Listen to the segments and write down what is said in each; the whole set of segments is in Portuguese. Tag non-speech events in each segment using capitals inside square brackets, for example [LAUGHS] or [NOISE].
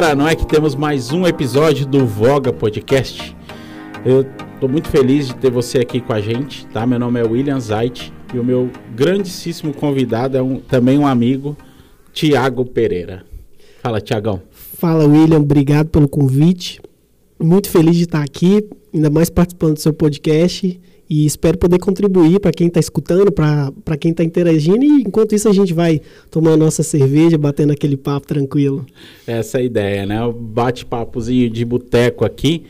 Ora, ora, não é que temos mais um episódio do Voga Podcast. Eu tô muito feliz de ter você aqui com a gente, tá? Meu nome é William Zait e o meu grandíssimo convidado é um, também um amigo, Tiago Pereira. Fala, Tiagão. Fala, William. Obrigado pelo convite. Muito feliz de estar aqui, ainda mais participando do seu podcast. E espero poder contribuir para quem está escutando, para quem está interagindo. E enquanto isso, a gente vai tomar a nossa cerveja, batendo aquele papo tranquilo. Essa é a ideia, né? O bate-papozinho de boteco aqui.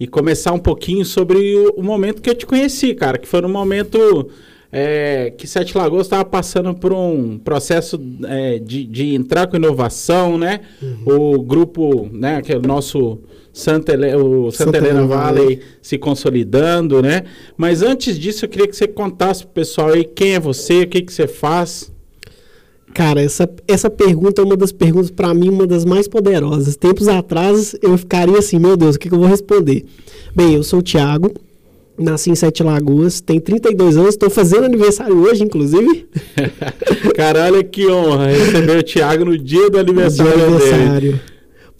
E começar um pouquinho sobre o, o, momento que eu te conheci, cara. Que foi no momento é, que Sete Lagoas estava passando por um processo é, de, de entrar com inovação, né? Uhum. O grupo, né? Que é o nosso Santa Helena, o Santa, Santa Helena Valley, Valley se consolidando, né? Mas antes disso, eu queria que você contasse pro pessoal aí quem é você, o que, que você faz. Cara, essa, essa pergunta é uma das perguntas, para mim, uma das mais poderosas. Tempos atrás, eu ficaria assim, meu Deus, o que, que eu vou responder? Bem, eu sou o Thiago, nasci em Sete Lagoas, tenho 32 anos, estou fazendo aniversário hoje, inclusive. [LAUGHS] Caralho, que honra receber o Thiago no dia do aniversário, dia do aniversário. dele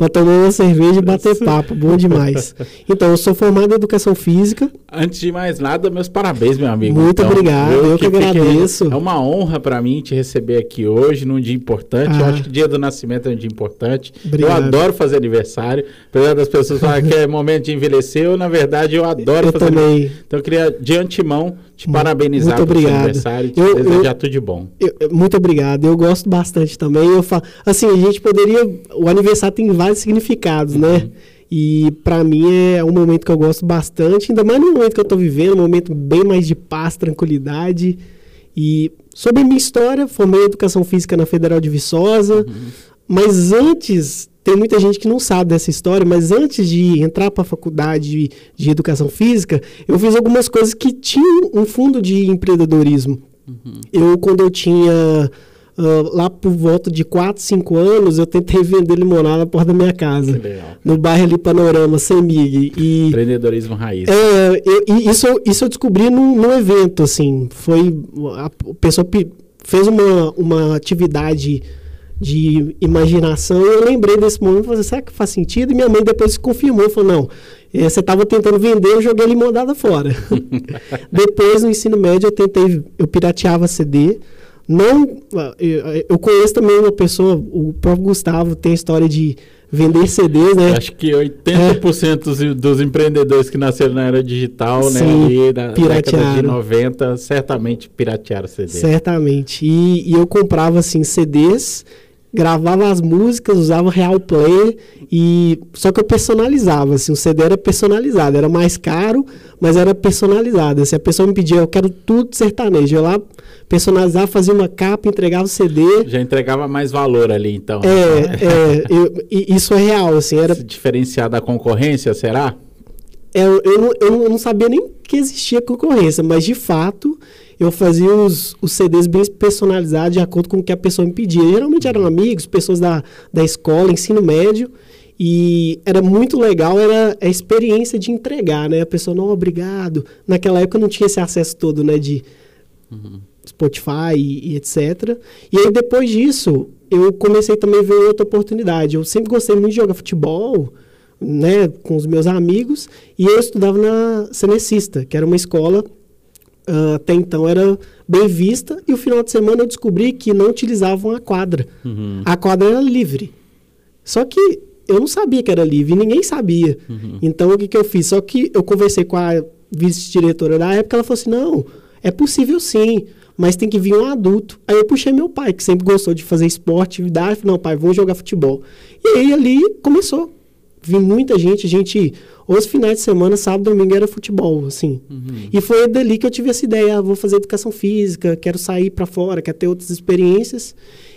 para tomar uma cerveja e bater papo. Bom demais. Então, eu sou formado em Educação Física. Antes de mais nada, meus parabéns, meu amigo. Muito então, obrigado, eu, eu que, que agradeço. É uma honra para mim te receber aqui hoje, num dia importante. Ah. Eu acho que dia do nascimento é um dia importante. Obrigado. Eu adoro fazer aniversário. Apesar das pessoas falarem que é momento de envelhecer, eu, na verdade, eu adoro eu fazer também. aniversário. Então, eu queria, de antemão, te parabenizar muito pelo seu aniversário e eu, desejar eu, tudo de bom. Eu, muito obrigado. Eu gosto bastante também. Eu falo, assim, a gente poderia. O aniversário tem vários significados, né? uhum. né? E para mim é um momento que eu gosto bastante, ainda mais no momento que eu estou vivendo, um momento bem mais de paz, tranquilidade. E sobre a minha história, formei educação física na Federal de Viçosa, uhum. mas antes tem muita gente que não sabe dessa história, mas antes de entrar para a faculdade de, de, educação física, eu fiz algumas coisas que tinham um fundo de empreendedorismo. Uhum. Eu, quando eu tinha uh, lá por volta de 4, 5 anos, eu tentei [LAUGHS] vender limonada na porta da minha casa. No bairro ali Panorama, Semig. E, Empreendedorismo raiz. É, eu, isso, isso eu descobri num, num evento, assim. Foi. A, pessoa fez uma, uma atividade de imaginação, e eu lembrei desse momento, falei, será que faz sentido? E minha mãe depois confirmou, falou, não, eh, você estava tentando vender, eu joguei limonada fora. [LAUGHS] depois, no ensino médio, eu tentei, eu pirateava CD, não, ah, eu conheço também uma pessoa, o próprio Gustavo tem a história de vender CDs, né? Acho que 80% é. dos empreendedores que nasceram na era digital, né, Sim, né, ali na década de 90, certamente piratearam CDs. Certamente. E, e eu comprava assim CDs gravava as músicas, usava Real Play e só que eu personalizava, assim, o CD era personalizado, era mais caro, mas era personalizado. Assim, a pessoa me pedia, eu quero tudo sertanejo, eu lá personalizava, fazia uma capa, entregava o CD. Já entregava mais valor ali, então. É, é eu, isso é real, assim, era Se diferenciar da concorrência, será? É, eu, eu, não, eu não sabia nem que existia concorrência, mas de fato eu fazia os, os CDs bem personalizados de acordo com o que a pessoa me pedia. Geralmente eram amigos, pessoas da, da escola, ensino médio. E era muito legal, era a experiência de entregar, né? A pessoa, não, obrigado. Naquela época não tinha esse acesso todo, né? De uhum. Spotify e, e, etc. E aí, depois disso, eu comecei também a ver outra oportunidade. Eu sempre gostei muito de jogar futebol, né? Com os meus amigos. E eu estudava na Cenecista, que era uma escola uh, até então era bem vista, e o final de semana eu descobri que não utilizavam a quadra. Uhum. A quadra era livre. Só que eu não sabia que era livre, e ninguém sabia. Uhum. Então o que, que eu fiz? Só que eu conversei com a vice-diretora da época, ela falou assim: não, é possível sim mas tem que vir um adulto. Aí eu puxei meu pai, que sempre gostou de fazer esporte, atividade, falei, não, pai, vamos jogar futebol. E aí ali começou. Vi muita gente, gente os finais de semana, sábado e domingo era futebol, assim. Uhum. E foi dali que eu tive essa ideia, ah, vou fazer educação física, quero sair para fora, quero ter outras experiências.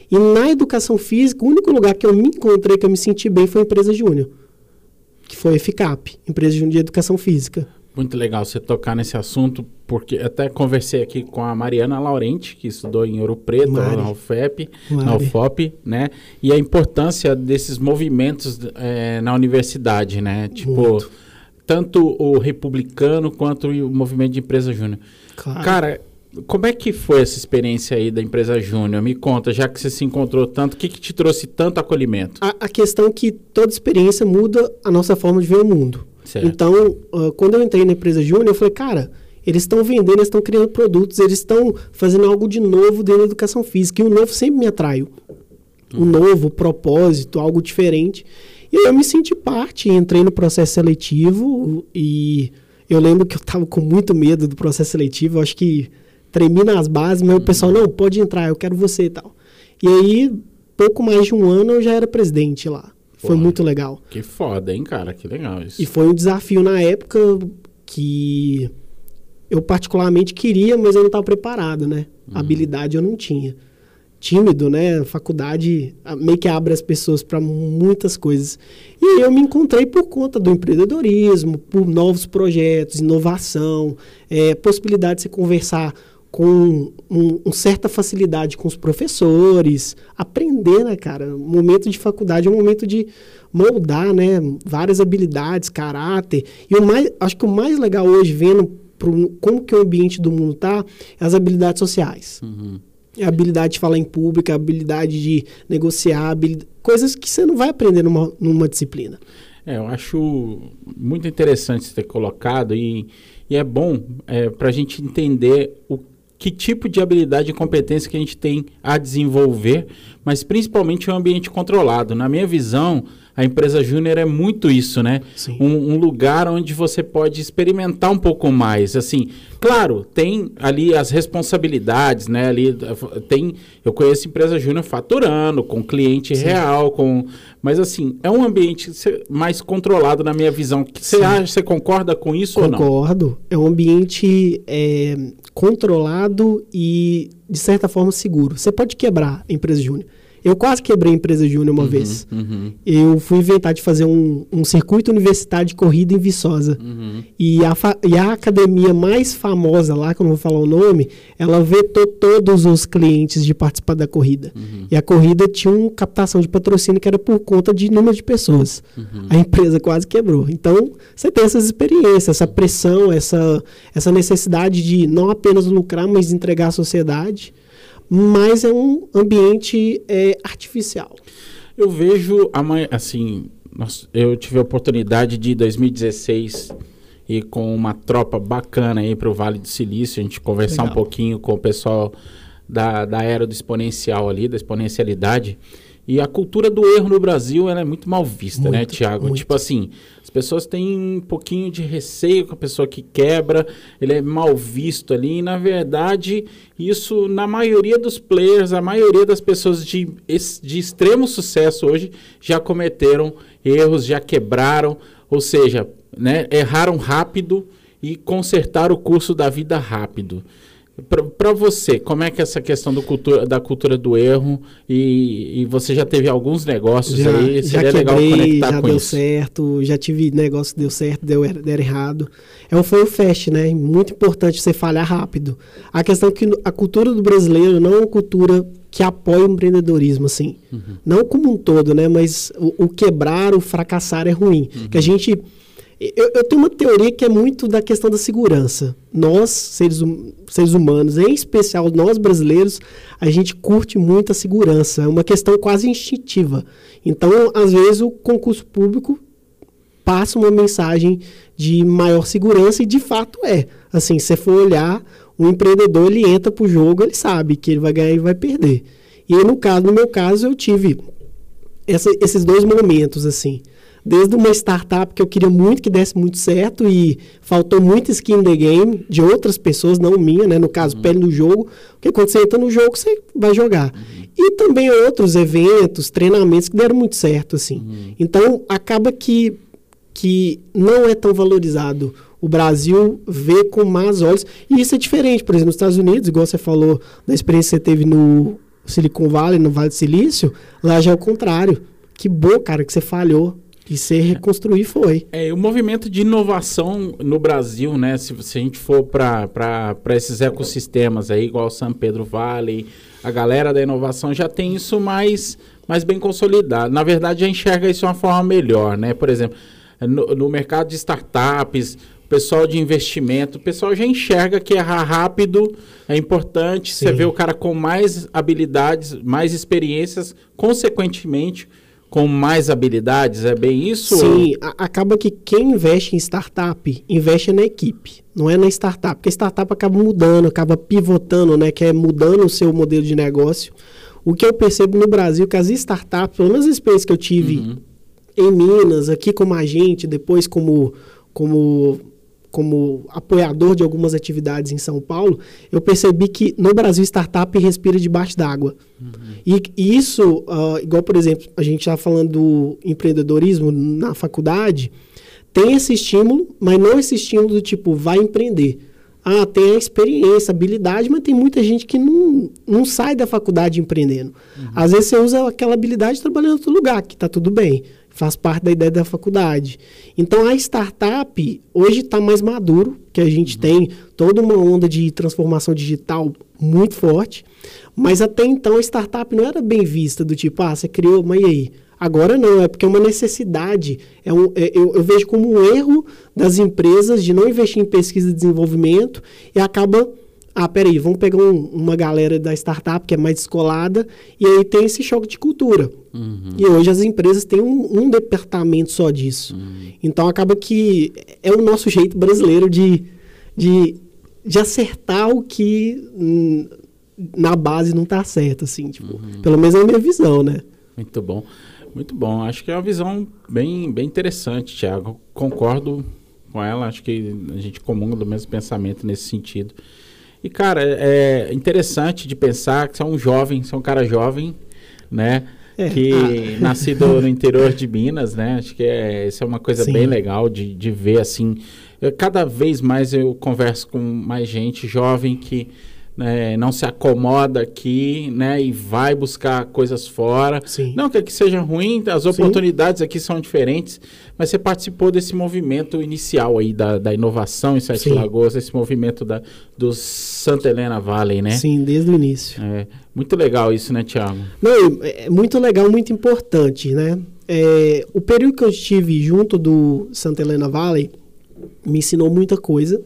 E na educação física, o único lugar que eu me encontrei, que eu me senti bem, foi a empresa júnior. Que foi a FICAP, empresa de educação física. Muito legal você tocar nesse assunto, porque até conversei aqui com a Mariana Laurenti, que estudou em Ouro Preto, Mari. na UFEP, Mari. na UFOP, né? E a importância desses movimentos é, na universidade, né? Tipo, Muito. tanto o republicano quanto o movimento de empresa júnior. Claro. Cara, como é que foi essa experiência aí da empresa Júnior? Me conta, já que você se encontrou tanto, o que, que te trouxe tanto acolhimento? A, a questão é que toda experiência muda a nossa forma de ver o mundo. Certo. Então, uh, quando eu entrei na empresa Júnior, eu falei, cara, eles estão vendendo, eles estão criando produtos, eles estão fazendo algo de novo dentro da educação física. E o novo sempre me atraiu. Hum. O novo, o propósito, algo diferente. E eu me senti parte, entrei no processo seletivo e eu lembro que eu estava com muito medo do processo seletivo. Eu acho que tremi nas bases, mas o pessoal, não, pode entrar, eu quero você e tal. E aí, pouco mais de um ano, eu já era presidente lá. Foi muito legal. Que foda, hein, cara? Que legal isso. E foi um desafio na época que eu particularmente queria, mas eu não estava preparado, né? Uhum. Habilidade eu não tinha. Tímido, né? A faculdade meio que abre as pessoas para muitas coisas. E aí eu me encontrei por conta do empreendedorismo, por novos projetos, inovação, é, possibilidade de se conversar com um, um, certa facilidade com os professores, aprender, né, cara? O momento de faculdade é um momento de moldar, né, várias habilidades, caráter. E o mais, acho que o mais legal hoje, vendo pro, como que o ambiente do mundo tá, é as habilidades sociais. Uhum. É a habilidade de falar em público, a habilidade de negociar, habilidade, coisas que você não vai aprender numa, numa disciplina. É, eu acho muito interessante você ter colocado e, e é bom é, para a gente entender o que tipo de habilidade e competência que a gente tem a desenvolver, mas principalmente um ambiente controlado. Na minha visão, a empresa júnior é muito isso, né? Um, um, lugar onde você pode experimentar um pouco mais. Assim, claro, tem ali as responsabilidades, né? Ali tem, eu conheço empresa júnior faturando, com cliente Sim. real, com, mas assim é um ambiente mais controlado na minha visão. Você acha, você concorda com isso Concordo. ou não? Concordo. É um ambiente é, controlado e de certa forma seguro. Você pode quebrar a empresa júnior. Eu quase quebrei a empresa júnior uma uhum, vez. Uhum. Eu fui inventar de fazer um, um circuito universitário de corrida em Viçosa. Uhum. E, a e a academia mais famosa lá, que eu não vou falar o nome, ela vetou todos os clientes de participar da corrida. Uhum. E a corrida tinha uma captação de patrocínio que era por conta de número de pessoas. Uhum. A empresa quase quebrou. Então, você tem essas experiências, essa pressão, essa, essa necessidade de não apenas lucrar, mas entregar à sociedade mas é um ambiente é, artificial. Eu vejo, assim, eu tive a oportunidade de 2016 ir com uma tropa bacana aí para o Vale do Silício, a gente conversar Legal. um pouquinho com o pessoal da, da era do exponencial ali, da exponencialidade. E a cultura do erro no Brasil é muito mal vista, né, muito, né, Tiago? Tipo assim, as pessoas têm um pouquinho de receio com a pessoa que quebra, ele é mal visto ali. E, na verdade, isso, na maioria dos players, a maioria das pessoas de, de extremo sucesso hoje já cometeram erros, já quebraram, ou seja, né, erraram rápido e consertaram o curso da vida rápido. Para você, como é que é essa questão do cultura, da cultura do erro e, e você já teve alguns negócios já, aí? Seria já quebrei, legal conectar já com deu isso. certo, já tive negócio que deu certo, deu, deu errado. É o foi o fast, né? Muito importante você falhar rápido. A questão é que a cultura do brasileiro não é uma cultura que apoia o empreendedorismo, assim. Uhum. Não como um todo, né? Mas o, o quebrar, o fracassar é ruim. Uhum. Que a gente eu, eu, tenho uma teoria que é muito da questão da segurança. Nós, seres, hum, seres humanos, em especial nós brasileiros, a gente curte muito a segurança. É uma questão quase instintiva. Então, às vezes, o concurso público passa uma mensagem de maior segurança e de fato é. Assim, se você for olhar, o empreendedor ele entra para o jogo, ele sabe que ele vai ganhar e vai perder. E no caso, no meu caso, eu tive essa, esses dois momentos assim desde uma startup que eu queria muito que desse muito certo e faltou muito skin in the game de outras pessoas, não minha, né? No caso, uhum. pele no jogo, porque quando você entra no jogo, você vai jogar. Uhum. E também outros eventos, treinamentos que deram muito certo, assim. Uhum. Então, acaba que, que não é tão valorizado o Brasil vê com más olhos. E isso é diferente, por exemplo, nos Estados Unidos, igual você falou da experiência que você teve no Silicon Valley, no Vale do Silício, lá já é o contrário. Que bom, cara, que você falhou. E se reconstruir foi. É, o movimento de inovação no Brasil, né? Se, se a gente for para esses ecossistemas aí, igual São Pedro Vale, a galera da inovação já tem isso mais, mais bem consolidado. Na verdade, já enxerga isso de uma forma melhor, né? Por exemplo, no, no mercado de startups, pessoal de investimento, o pessoal já enxerga que errar rápido é importante. Sim. Você vê o cara com mais habilidades, mais experiências, consequentemente com mais habilidades, é bem isso? Sim, acaba que quem investe em startup, investe na equipe, não é na startup, porque a startup acaba mudando, acaba pivotando, né, que é mudando o seu modelo de negócio. O que eu percebo no Brasil, é que as startups, pelo menos as experiências que eu tive uhum. em Minas, aqui como agente, depois como, como como apoiador de algumas atividades em São Paulo, eu percebi que no Brasil startup respira debaixo d'água. Uhum. E, e, isso, uh, igual por exemplo, a gente está falando do empreendedorismo na faculdade, tem esse estímulo, mas não esse estímulo do tipo, vai empreender. Ah, tem a experiência, habilidade, mas tem muita gente que não, não sai da faculdade empreendendo. Uhum. Às vezes você usa aquela habilidade trabalhando em outro lugar, que está tudo bem faz parte da ideia da faculdade. Então a startup hoje está mais maduro, que a gente uhum. tem toda uma onda de transformação digital muito forte, mas até então a startup não era bem vista do tipo, ah, você criou, mas e aí? Agora não, é porque é uma necessidade. É um, é, eu, eu, vejo como um erro das empresas de não investir em pesquisa e desenvolvimento e acaba ah, peraí, vamos pegar um, uma galera da startup que é mais descolada e aí tem esse choque de cultura. Uhum. E hoje as empresas têm um, um departamento só disso. Uhum. Então acaba que é o nosso jeito brasileiro de, de, de acertar o que hum, na base não está certo, assim, tipo, uhum. pelo menos é a minha visão, né? Muito bom. Muito bom. Acho que é uma visão bem, bem interessante, Thiago. Concordo com ela. Acho que a gente comunga do mesmo pensamento nesse sentido. E, cara, é interessante de pensar que você é um jovem, você é um cara jovem, né? É, que ah. [LAUGHS] nascido no interior de Minas, né? Acho que é, isso é uma coisa Sim. bem legal de, de ver, assim. Eu, cada vez mais eu converso com mais gente jovem que né, não se acomoda aqui, né, e vai buscar coisas fora. Sim. Não que aqui seja ruim, as oportunidades Sim. aqui são diferentes, mas você participou desse movimento inicial aí da, da inovação em Sete Sim. Lagoas, esse movimento da, do Santa Helena Valley, né? Sim, desde o início. É, muito legal isso, né, Tiago? Não, é muito legal, muito importante, né? É, o período que eu estive junto do Santa Helena Valley me ensinou muita coisa,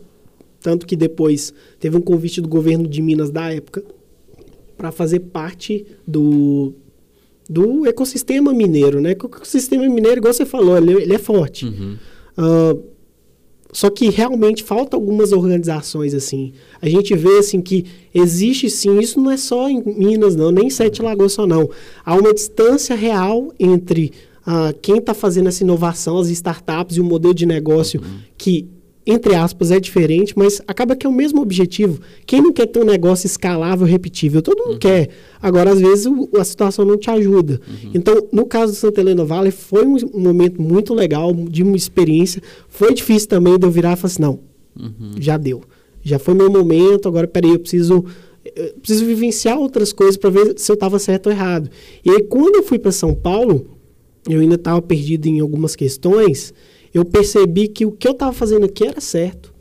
tanto que depois teve um convite do governo de Minas da época para fazer parte do, do ecossistema mineiro, né? O ecossistema mineiro, igual você falou, ele, ele é forte. Uhum. Uh, só que realmente falta algumas organizações assim. A gente vê assim que existe sim, isso não é só em Minas não, nem em Sete Lagoas só não. Há uma distância real entre uh, quem está fazendo essa inovação, as startups e o modelo de negócio uhum. que entre aspas, é diferente, mas acaba que é o mesmo objetivo. Quem não quer ter um negócio escalável, repetível? Todo mundo uhum. quer. Agora, às vezes, o, a situação não te ajuda. Uhum. Então, no caso do Santa Helena Valley, foi um, um, momento muito legal, de uma experiência. Foi difícil também de eu virar e falar assim, não, uhum. já deu. Já foi meu momento, agora, peraí, eu preciso... Eu preciso vivenciar outras coisas para ver se eu estava certo ou errado. E aí, quando eu fui para São Paulo, eu ainda estava perdido em algumas questões eu percebi que o que eu estava fazendo aqui era certo.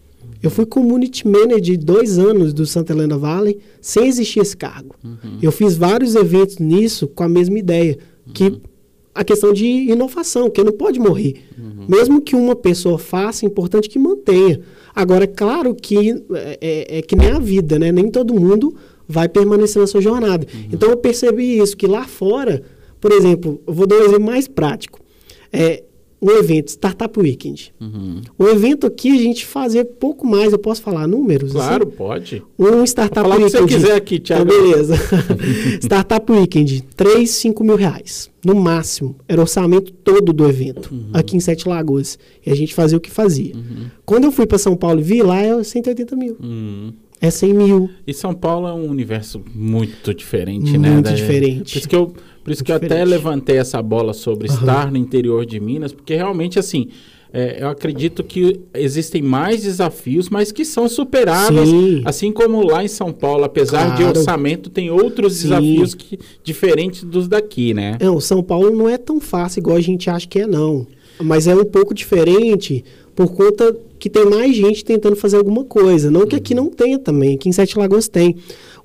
Eu fui community manager dois anos do Santa Helena Valley sem existir esse cargo. Uhum. Eu fiz vários eventos nisso com a mesma ideia, uhum. que a questão de inovação, que não pode morrer. Uhum. Mesmo que uma pessoa faça, é importante que mantenha. Agora, é claro que é, é, é, que nem a vida, né? Nem todo mundo vai permanecer na sua jornada. Uhum. Então, eu percebi isso, que lá fora, por exemplo, eu vou dar um exemplo mais prático. É, um evento, Startup Weekend. Uhum. O evento aqui a gente fazia pouco mais, eu posso falar números? Claro, assim? pode. Um Startup falar Weekend. O que você quiser aqui, Thiago. Então, beleza. [LAUGHS] startup Weekend, 3, 5 mil reais. No máximo. Era o orçamento todo do evento, uhum. aqui em Sete Lagoas. E a gente fazia o que fazia. Uhum. Quando eu fui para São Paulo e vi lá, é 180 mil. Uhum. É 100 mil. E São Paulo é um universo muito diferente, muito né? Muito diferente. Por isso que eu por isso que eu até levantei essa bola sobre uhum. estar no interior de Minas, porque realmente, assim, é, eu acredito que existem mais desafios, mas que são superáveis. Sim. Assim como lá em São Paulo, apesar claro. de orçamento, tem outros Sim. desafios que, diferentes dos daqui, né? Não, São Paulo não é tão fácil igual a gente acha que é, não. Mas é um pouco diferente por conta que tem mais gente tentando fazer alguma coisa. Não que aqui uhum. não tenha também, aqui em Sete Lagoas tem.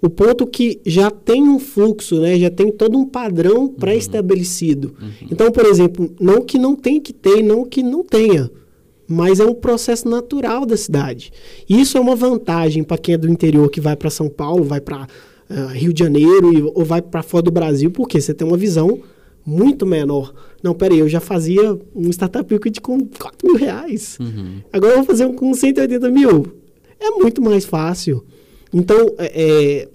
O ponto que já tem um fluxo, né? já tem todo um padrão uhum. pré-estabelecido. Uhum. Então, por exemplo, não que não tem que ter, não que não tenha. mas é um processo natural da cidade. Isso é uma vantagem para quem é do interior que vai para São Paulo, vai para uh, Rio de Janeiro e, ou vai para fora do Brasil, porque você tem uma visão muito menor. Não, peraí, eu já fazia um startup equity com 4 mil reais. Uhum. Agora eu vou fazer um com 180 mil. É muito mais fácil. Então, é, é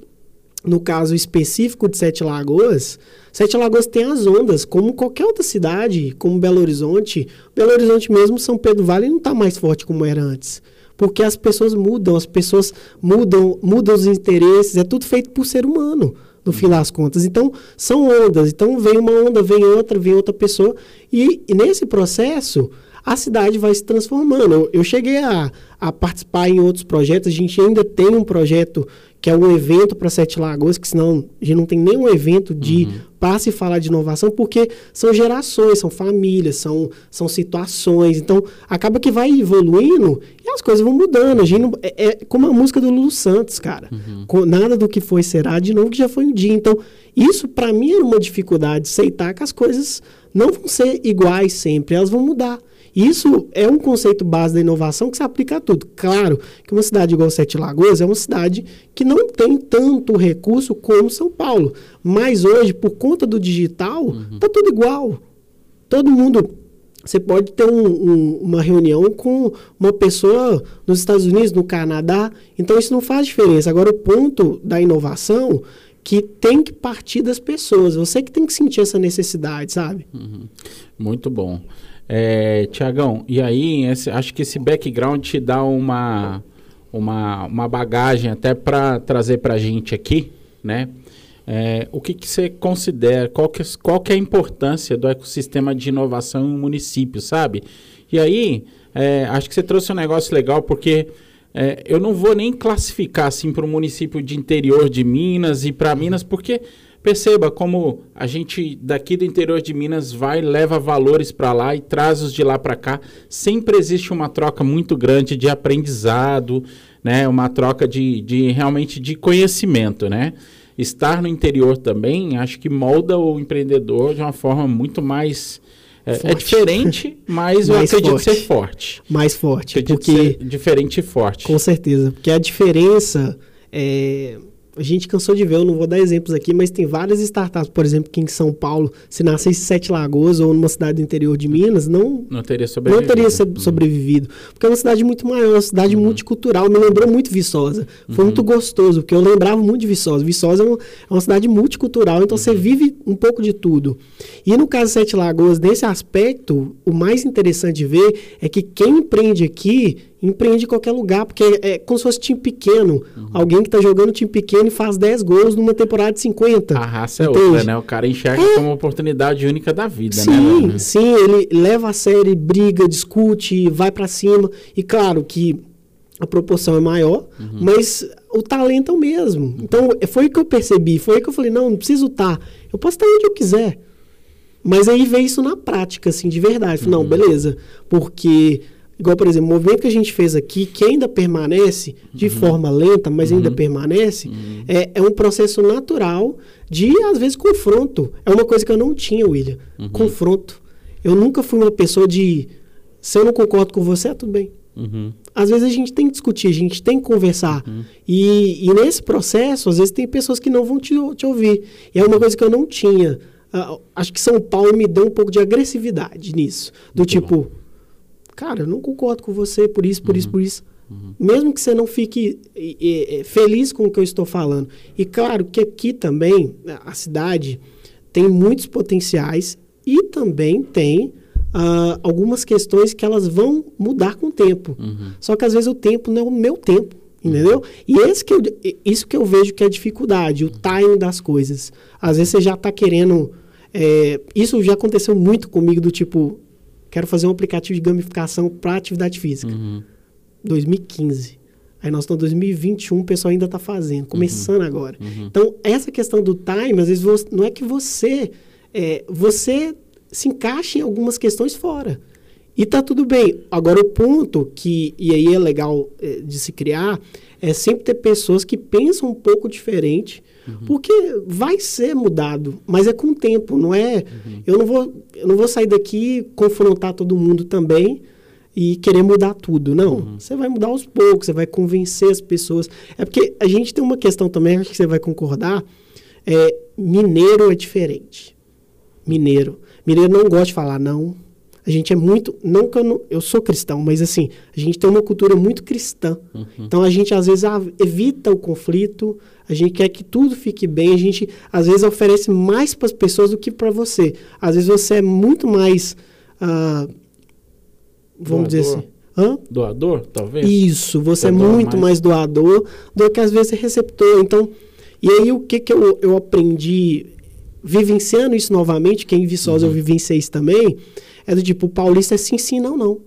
no caso específico de Sete Lagoas, Sete Lagoas tem as ondas, como qualquer outra cidade, como Belo Horizonte. Belo Horizonte mesmo, São Pedro Vale não está mais forte como era antes. Porque as pessoas mudam, as pessoas mudam, mudam os interesses, é tudo feito por ser humano, no fim das contas. Então, são ondas. Então, vem uma onda, vem outra, vem outra pessoa. E, e nesse processo, a cidade vai se transformando. Eu, cheguei a, a participar em outros projetos, a gente ainda tem um projeto que é um evento para Sete Lagoas, que senão a gente não tem nenhum evento de uhum. para se falar de inovação, porque são gerações, são famílias, são, são situações. Então, acaba que vai evoluindo e as coisas vão mudando. A gente não, é, é, como a música do Lulu Santos, cara. Uhum. Com, nada do que foi será de novo que já foi um dia. Então, isso para mim era uma dificuldade, aceitar que as coisas não vão ser iguais sempre, elas vão mudar. Isso é um conceito base da inovação que se aplica a tudo. Claro que uma cidade igual Sete Lagoas é uma cidade que não tem tanto recurso como São Paulo. Mas hoje, por conta do digital, uhum. tá tudo igual. Todo mundo você pode ter um, um, uma reunião com uma pessoa nos Estados Unidos, no Canadá. Então, isso não faz diferença. Agora, o ponto da inovação que tem que partir das pessoas. Você que tem que sentir essa necessidade, sabe? Uhum. Muito bom. É, Tiagão, e aí esse, acho que esse background te dá uma, uma, uma bagagem até para trazer para a gente aqui, né? É, o que, que você considera, qual que, qual que é a importância do ecossistema de inovação em um município, sabe? E aí, é, acho que você trouxe um negócio legal, porque é, eu não vou nem classificar assim para o município de interior de Minas e para Minas, porque Perceba como a gente daqui do interior de Minas vai, leva valores para lá e traz os de lá para cá. Sempre existe uma troca muito grande de aprendizado, né? uma troca de, de realmente de conhecimento. Né? Estar no interior também, acho que molda o empreendedor de uma forma muito mais. É, é diferente, [LAUGHS] mas eu acredito forte. ser forte. Mais forte. Acredito porque diferente e forte. Com certeza. Porque a diferença. É, a gente cansou de ver, eu não vou dar exemplos aqui, mas tem várias startups, por exemplo, que em São Paulo, se nascesse em Sete Lagoas ou numa cidade do interior de Minas, não, não teria sobrevivido. Não teria uhum. sobrevivido. Porque é uma cidade muito maior, uma cidade uhum. multicultural, me lembrou muito Viçosa. Foi uhum. muito gostoso, porque eu lembrava muito de Viçosa. Viçosa é, um, é uma cidade multicultural, então você uhum. vive um pouco de tudo. E no caso de Sete Lagoas, nesse aspecto, o mais interessante de ver é que quem empreende aqui empreende em qualquer lugar, porque é, é como se fosse time pequeno. Uhum. Alguém que está jogando time pequeno e faz 10 gols numa temporada de 50. A raça é outra, né? O cara enxerga é. como uma oportunidade única da vida, sim, né? Sim, sim, ele leva a série, briga, discute, vai para cima. E claro que a proporção é maior, uhum. mas o talento é o mesmo. Então, foi o que eu percebi, foi o que eu falei, não, não preciso estar. Tá. Eu posso estar onde eu quiser. Mas aí veio isso na prática, assim, de verdade. Falei, uhum. Não, beleza. Porque Igual, por exemplo, o movimento que a gente fez aqui, que ainda permanece de uhum. forma lenta, mas ainda uhum. permanece, uhum. É, é um processo natural de, às vezes, confronto. É uma coisa que eu não tinha, William. Uhum. Confronto. Eu nunca fui uma pessoa de. Se eu não concordo com você, é tudo bem. Uhum. Às vezes a gente tem que discutir, a gente tem que conversar. Uhum. E, e, nesse processo, às vezes tem pessoas que não vão te, te ouvir. E é uma coisa que eu não tinha. Uh, acho que São Paulo me deu um pouco de agressividade nisso. Do Muito tipo, bom cara, eu não concordo com você por isso, por uhum. isso, por isso. Uhum. Mesmo que você não fique é, é, feliz com o que eu estou falando. E claro que aqui também, a cidade tem muitos potenciais e também tem uh, algumas questões que elas vão mudar com o tempo. Uhum. Só que às vezes o tempo não é o meu tempo. Entendeu? E esse que eu, isso que eu vejo que é a dificuldade, o timing das coisas. Às vezes você já está querendo. É, isso já aconteceu muito comigo, do tipo, quero fazer um aplicativo de gamificação para atividade física. Uhum. 2015. Aí nós estamos em 2021, o pessoal ainda está fazendo, começando uhum. agora. Uhum. Então, essa questão do time, às vezes, você, não é que você... É, você se encaixa em algumas questões fora. E tá tudo bem. Agora, o ponto que, e aí é legal é, de se criar, é sempre ter pessoas que pensam um pouco diferente Uhum. Porque vai ser mudado, mas é com o tempo, não é? Uhum. Eu, não vou, eu não vou sair daqui confrontar todo mundo também e querer mudar tudo. Não, uhum. você vai mudar aos poucos, você vai convencer as pessoas. É porque a gente tem uma questão também, acho que você vai concordar, é, mineiro é diferente. Mineiro. Mineiro não gosta de falar não. A gente é muito. Não que eu, não, eu sou cristão, mas assim, a gente tem uma cultura muito cristã. Uhum. Então a gente às vezes evita o conflito, a gente quer que tudo fique bem, a gente às vezes oferece mais para as pessoas do que para você. Às vezes você é muito mais. Uh, vamos doador. dizer assim. Hã? Doador, talvez? Isso, você é doador é muito mais... mais doador do que às vezes receptor. Então, e aí o que, que eu, eu aprendi vivenciando isso novamente, que em Viçosa uhum. eu vivenciei isso também, é do tipo, o paulista é sim, sim, não, não.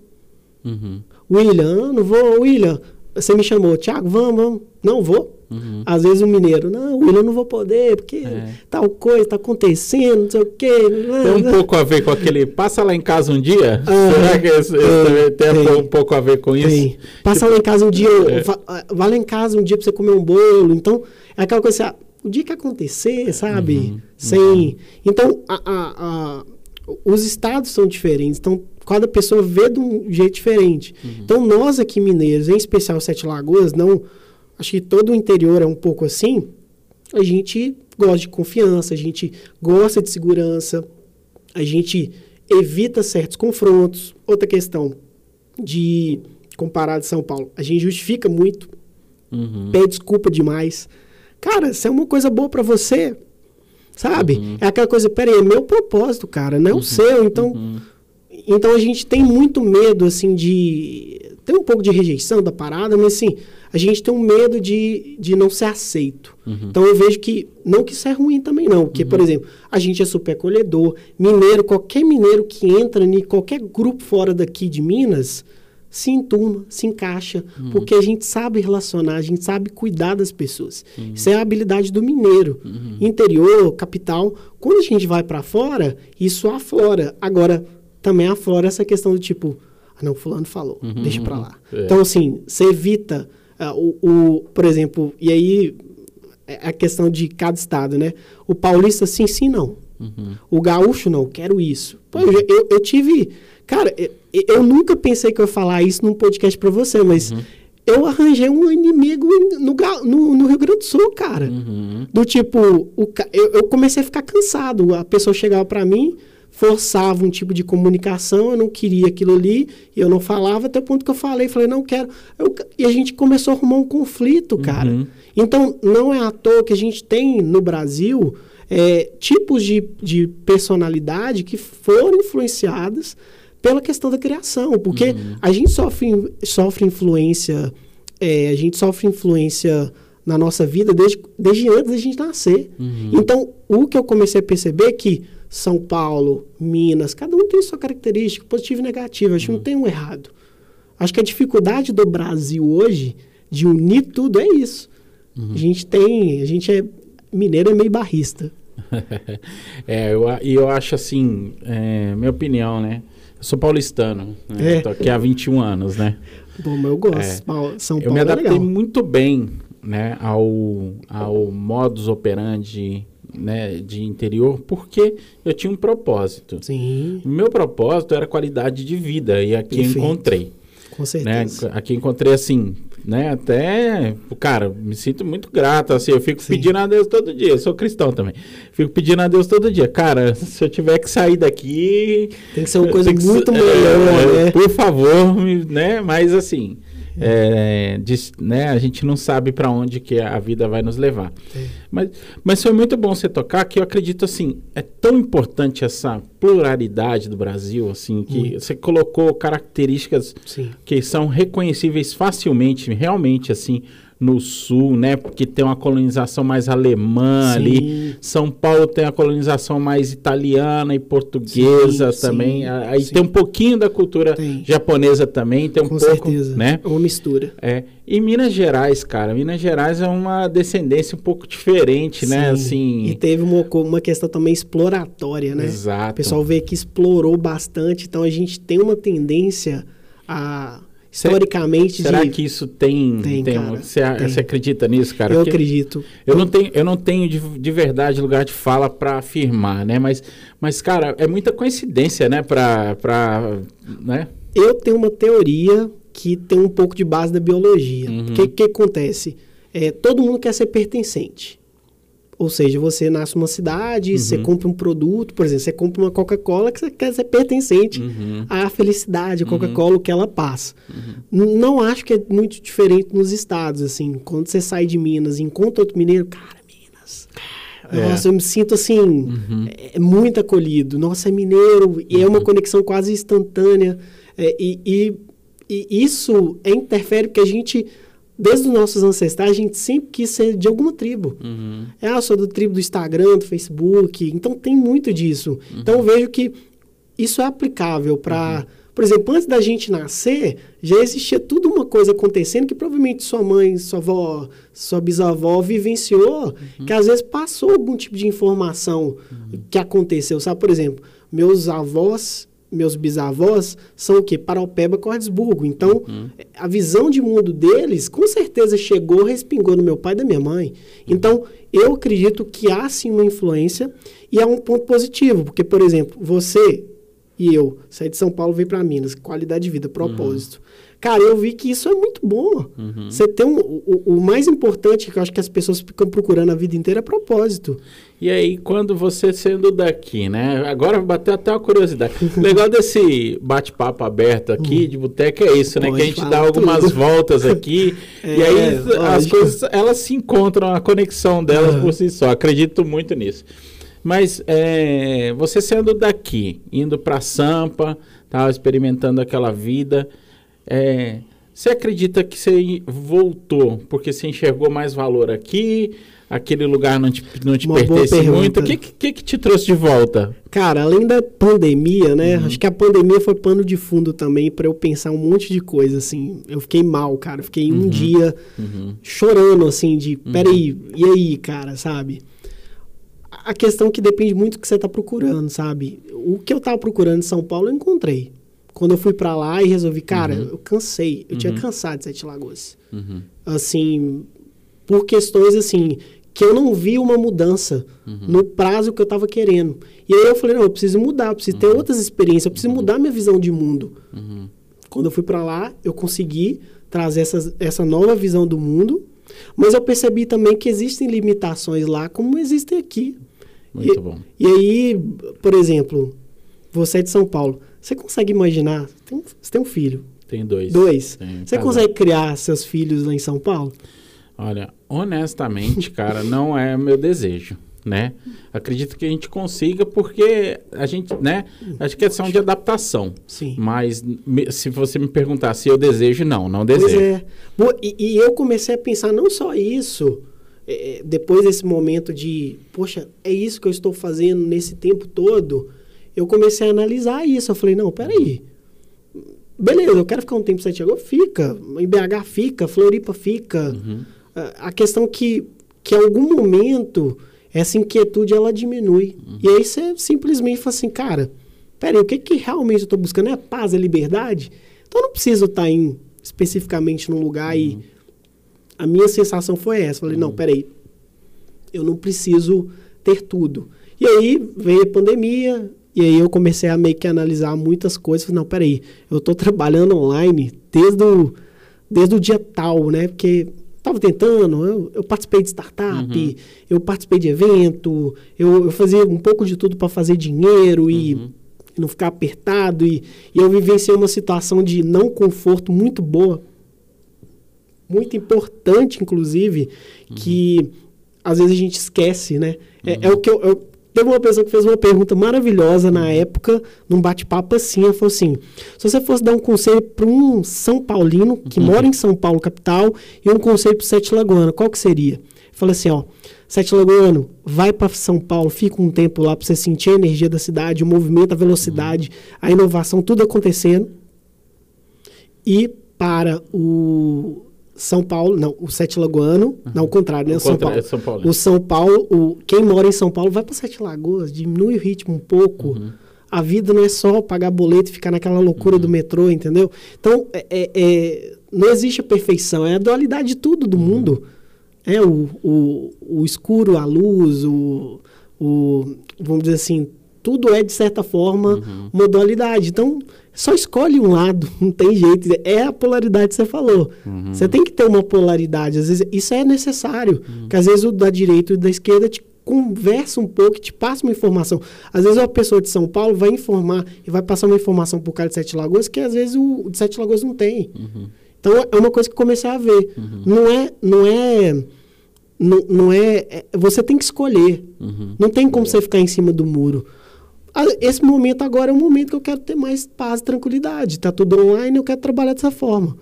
Uhum. William, não vou, William, você me chamou, Tiago, vamos, vamos. Não vou. Uhum. Às vezes o mineiro, não, William, não vou poder, porque é. tal coisa está acontecendo, não sei o quê. Tem um pouco a ver com aquele, passa lá em casa um dia? Ah, Será que esse, esse tem, tem, um pouco a ver com isso? Tem. Passa tipo, lá em casa um dia, é. vá, lá em casa um dia para você comer um bolo. Então, é aquela coisa assim, o dia que acontecer, sabe? Uhum, Sem. Uhum. Então, a, a, a, os estados são diferentes. Então, cada pessoa vê de um jeito diferente. Uhum. Então, nós aqui mineiros, em especial Sete Lagoas, não. Acho que todo o interior é um pouco assim. A gente gosta de confiança, a gente gosta de segurança, a gente evita certos confrontos. Outra questão de comparar de São Paulo, a gente justifica muito, uhum. pede desculpa demais. Cara, isso é uma coisa boa para você, sabe? Uhum. É aquela coisa, peraí, é meu propósito, cara, não é o uhum. seu. Então, uhum. então a gente tem muito medo, assim, de. Tem um pouco de rejeição da parada, mas assim, a gente tem um medo de, de não ser aceito. Uhum. Então eu vejo que, não que isso é ruim também, não. Porque, por uhum. exemplo, a gente é super acolhedor. Mineiro, qualquer mineiro que entra em qualquer grupo fora daqui de Minas se enturma, se encaixa, uhum. porque a gente sabe relacionar, a gente sabe cuidar das pessoas. Uhum. Isso é a habilidade do mineiro. Uhum. Interior, capital. Quando a gente vai para fora, isso aflora. Agora, também aflora essa questão do tipo, ah, não, fulano falou, uhum. deixa para lá. É. Então, assim, você evita uh, o, o, por exemplo, e aí é a questão de cada estado, né? O paulista, sim, sim, não. Uhum. O gaúcho, não, quero isso. Pô, eu, eu, eu tive Cara, eu nunca pensei que eu ia falar isso num podcast pra você, mas uhum. eu arranjei um inimigo no, no, no, Rio Grande do Sul, cara. Uhum. Do tipo, o, eu, eu, comecei a ficar cansado. A pessoa chegava para mim, forçava um tipo de comunicação, eu não queria aquilo ali, e eu não falava, até o ponto que eu falei, falei, não quero. Eu, e a gente começou a arrumar um conflito, cara. Uhum. Então, não é à toa que a gente tem no Brasil é, tipos de, de personalidade que foram influenciadas pela questão da criação, porque uhum. a gente sofre, sofre influência, é, a gente sofre influência na nossa vida desde, desde antes da gente nascer. Uhum. Então, o que eu comecei a perceber é que São Paulo, Minas, cada um tem sua característica, positiva e negativa, acho que não uhum. tem um errado. Acho que a dificuldade do Brasil hoje de unir tudo é isso. Uhum. A gente tem, a gente é mineiro é meio barrista. [LAUGHS] é, eu, eu acho assim, é, minha opinião, né? Eu sou paulistano, né? É. Tô aqui há 21 anos, né? Bom, eu gosto. É. São Paulo Eu me é adaptei muito bem, né, ao, ao modus operandi né, de interior, porque eu tinha um propósito. Sim. O meu propósito era qualidade de vida, e aqui Perfeito. encontrei. Com certeza. Né? Aqui encontrei assim, né? Até, cara, me sinto muito grato, assim, eu fico Sim. pedindo a Deus todo dia, eu sou cristão também. Fico pedindo a Deus todo dia, cara, [LAUGHS] se eu tiver que sair daqui, tem que ser uma coisa muito melhor, é, né? Por favor, né? Mas assim, é, né, a gente não sabe para onde que a vida vai nos levar. Mas, mas foi muito bom você tocar, que eu acredito assim, é tão importante essa pluralidade do Brasil, assim, que muito. você colocou características Sim. que são reconhecíveis facilmente, realmente, assim, no sul, né? Porque tem uma colonização mais alemã sim. ali. São Paulo tem a colonização mais italiana e portuguesa sim, também. Sim, Aí tem um pouquinho da cultura tem. japonesa também, tem um Com pouco, certeza. né? É uma mistura. É. E Minas Gerais, cara, Minas Gerais é uma descendência um pouco diferente, né? Assim. E teve uma, uma questão também exploratória, né? Exato. O pessoal vê que explorou bastante, então a gente tem uma tendência a historicamente. Será de... que isso tem. tem, tem cara, você, tem. você, acredita nisso, cara? Eu Porque acredito. Eu não tenho, eu não tenho de, de verdade lugar de fala para afirmar, né? Mas, mas, cara, é muita coincidência, né? Pra, pra, né? eu tenho uma teoria que tem um pouco de base da biologia. O Uhum. que, que acontece? É, todo mundo quer ser pertencente. Ou seja, você nasce numa cidade, você Uhum. compra um produto, por exemplo, você compra uma Coca-Cola que você quer ser pertencente Uhum. à felicidade, a Coca-Cola, o que ela passa. N- Não acho que é muito diferente nos estados, assim. Quando você sai de Minas e encontra outro mineiro, cara, Minas. É. Nossa, eu me sinto assim, Uhum. é, é muito acolhido. Nossa, é mineiro, e é uma conexão quase instantânea. É, e, e- e isso é, interfere porque a gente, desde os nossos ancestrais, a gente sempre quis ser de alguma tribo. Uhum. É, eu sou do tribo do Instagram, do Facebook. Então tem muito disso. Uhum. Então eu vejo que isso é aplicável para. Por exemplo, antes da gente nascer, já existia tudo uma coisa acontecendo que provavelmente sua mãe, sua avó, sua bisavó vivenciou, Uhum. que às vezes passou algum tipo de informação que aconteceu. Sabe, por exemplo, meus avós, meus bisavós são o quê? Paraupeba, Cordesburgo. Então, Uhum. a visão de mundo deles, com certeza chegou, respingou no meu pai e da minha mãe. Então, eu acredito que há sim uma influência e é um ponto positivo, porque, por exemplo, você e eu, saí de São Paulo, veio para Minas, qualidade de vida, propósito. Cara, eu vi que isso é muito bom. Uhum. Você tem um, o, o mais importante que eu acho que as pessoas ficam procurando a vida inteira é propósito. E aí, quando você sendo daqui, né? Agora bateu até uma curiosidade. [LAUGHS] O legal desse bate-papo aberto aqui de boteca é isso, né? Pode que a gente dá algumas tudo. voltas aqui [LAUGHS] e É, aí as lógico. coisas elas se encontram, a conexão delas Aham. por si só. Acredito muito nisso. Mas é, você sendo daqui, indo para Sampa, tá, experimentando aquela vida, é, você acredita que você voltou porque você enxergou mais valor aqui? Aquele lugar não te, não te Uma pertence muito? O que, que, que te trouxe de volta? Cara, além da pandemia, né? Uhum. Acho que a pandemia foi pano de fundo também para eu pensar um monte de coisa, assim. Eu fiquei mal, cara. Fiquei um dia Uhum. chorando, assim, de peraí, e aí, cara, sabe? A a questão que depende muito do que você tá procurando, sabe? O que eu tava procurando em São Paulo, eu encontrei. Quando eu fui para lá e resolvi, cara, eu cansei. Eu tinha cansado de Sete Lagoas. Uhum. Assim, por questões, assim, que eu não vi uma mudança no prazo que eu tava querendo. E aí eu falei, não, eu preciso mudar, eu preciso ter outras experiências, eu preciso mudar minha visão de mundo. Uhum. Quando eu fui para lá, eu consegui trazer essas, essa nova visão do mundo, mas eu percebi também que existem limitações lá, como existem aqui. Muito E- bom. E aí, por exemplo, você é de São Paulo, você consegue imaginar? Tem você tem um filho, Tem dois. dois. Tem Você consegue criar seus filhos lá em São Paulo? Olha, honestamente, cara, não é meu desejo, né? Acredito que a gente consiga porque a gente, né? Acho que é questão de adaptação. Sim. Mas me- se você me perguntar se eu desejo, não, não Pois desejo. é. Bo- E, e eu comecei a pensar não só isso, é, depois desse momento de, poxa, é isso que eu estou fazendo nesse tempo todo, eu comecei a analisar isso. Eu falei, não, peraí. Beleza, eu quero ficar um tempo em Santiago, fica. Em BH fica, Floripa fica. Uhum. A a questão que, que em algum momento essa inquietude ela diminui. Uhum. E aí você simplesmente fala assim, cara, peraí, o que, que realmente eu estou buscando? É a paz, é liberdade? Então eu não preciso estar em, especificamente num lugar e a minha sensação foi essa. Falei, não, peraí, eu não preciso ter tudo. E aí veio a pandemia, e aí eu comecei a meio que analisar muitas coisas. Falei, não, peraí, eu estou trabalhando online desde o, desde o dia tal, né? Porque estava tentando, eu, eu participei de startup, eu participei de evento, eu, eu fazia um pouco de tudo para fazer dinheiro e, e não ficar apertado. E, e eu vivenciei uma situação de não conforto muito boa, muito importante, inclusive, que às vezes a gente esquece, né? É, é o que eu, eu- Teve uma pessoa que fez uma pergunta maravilhosa na época, num bate-papo assim, ela falou assim, se você fosse dar um conselho para um São Paulino que mora em São Paulo, capital, e um conselho para Sete Lagoano, qual que seria? Falei assim, ó, Sete Lagoano, vai para São Paulo, fica um tempo lá para você sentir a energia da cidade, o movimento, a velocidade, a inovação, tudo acontecendo e para o São Paulo, não, o Sete Lagoano, não, o contrário, né? O O São contrário, Paulo. é São Paulo. O São Paulo, o, quem mora em São Paulo vai para Sete Lagoas, diminui o ritmo um pouco. Uhum. A vida não é só pagar boleto e ficar naquela loucura Uhum. do metrô, entendeu? Então, é, é- é- não existe a perfeição, é a dualidade de tudo Uhum. do mundo. É o, o, o escuro, a luz, o, o. Vamos dizer assim, tudo é, de certa forma, Uhum. uma dualidade. Então, só escolhe um lado, [LAUGHS] não tem jeito. É a polaridade que você falou. Uhum. Você tem que ter uma polaridade. Às vezes isso é necessário. Uhum. Porque às vezes o da direita e o da esquerda te conversa um pouco, te passa uma informação. Às vezes uma pessoa de São Paulo vai informar e vai passar uma informação para o cara de Sete Lagoas que às vezes o de Sete Lagoas não tem. Uhum. Então é uma coisa que comecei a ver. Uhum. Não é, não é, não, não é, é você tem que escolher. Uhum. Não tem como você ficar em cima do muro. Esse momento agora é um momento que eu quero ter mais paz e tranquilidade. Está tudo online, eu quero trabalhar dessa forma.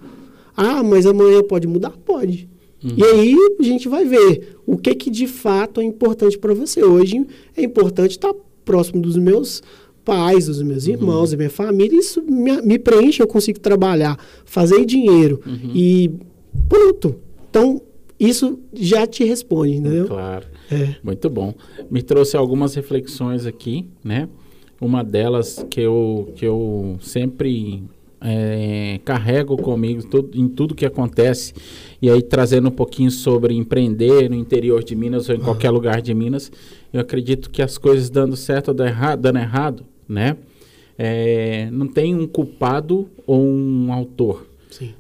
Ah, mas amanhã pode mudar? Pode. Uhum. E aí a gente vai ver o que, que de fato é importante para você. Hoje é importante estar próximo dos meus pais, dos meus uhum. irmãos, uhum. da minha família. Isso me, me, preenche, eu consigo trabalhar, fazer dinheiro uhum. e pronto. Então, isso já te responde, entendeu? Claro. É. Muito bom. Me trouxe algumas reflexões aqui, né? Uma delas que eu, que eu sempre é, carrego comigo tudo, em tudo que acontece. E aí, trazendo um pouquinho sobre empreender no interior de Minas ou em qualquer lugar de Minas, eu acredito que as coisas dando certo ou dando errado, né? É, não tem um culpado ou um autor.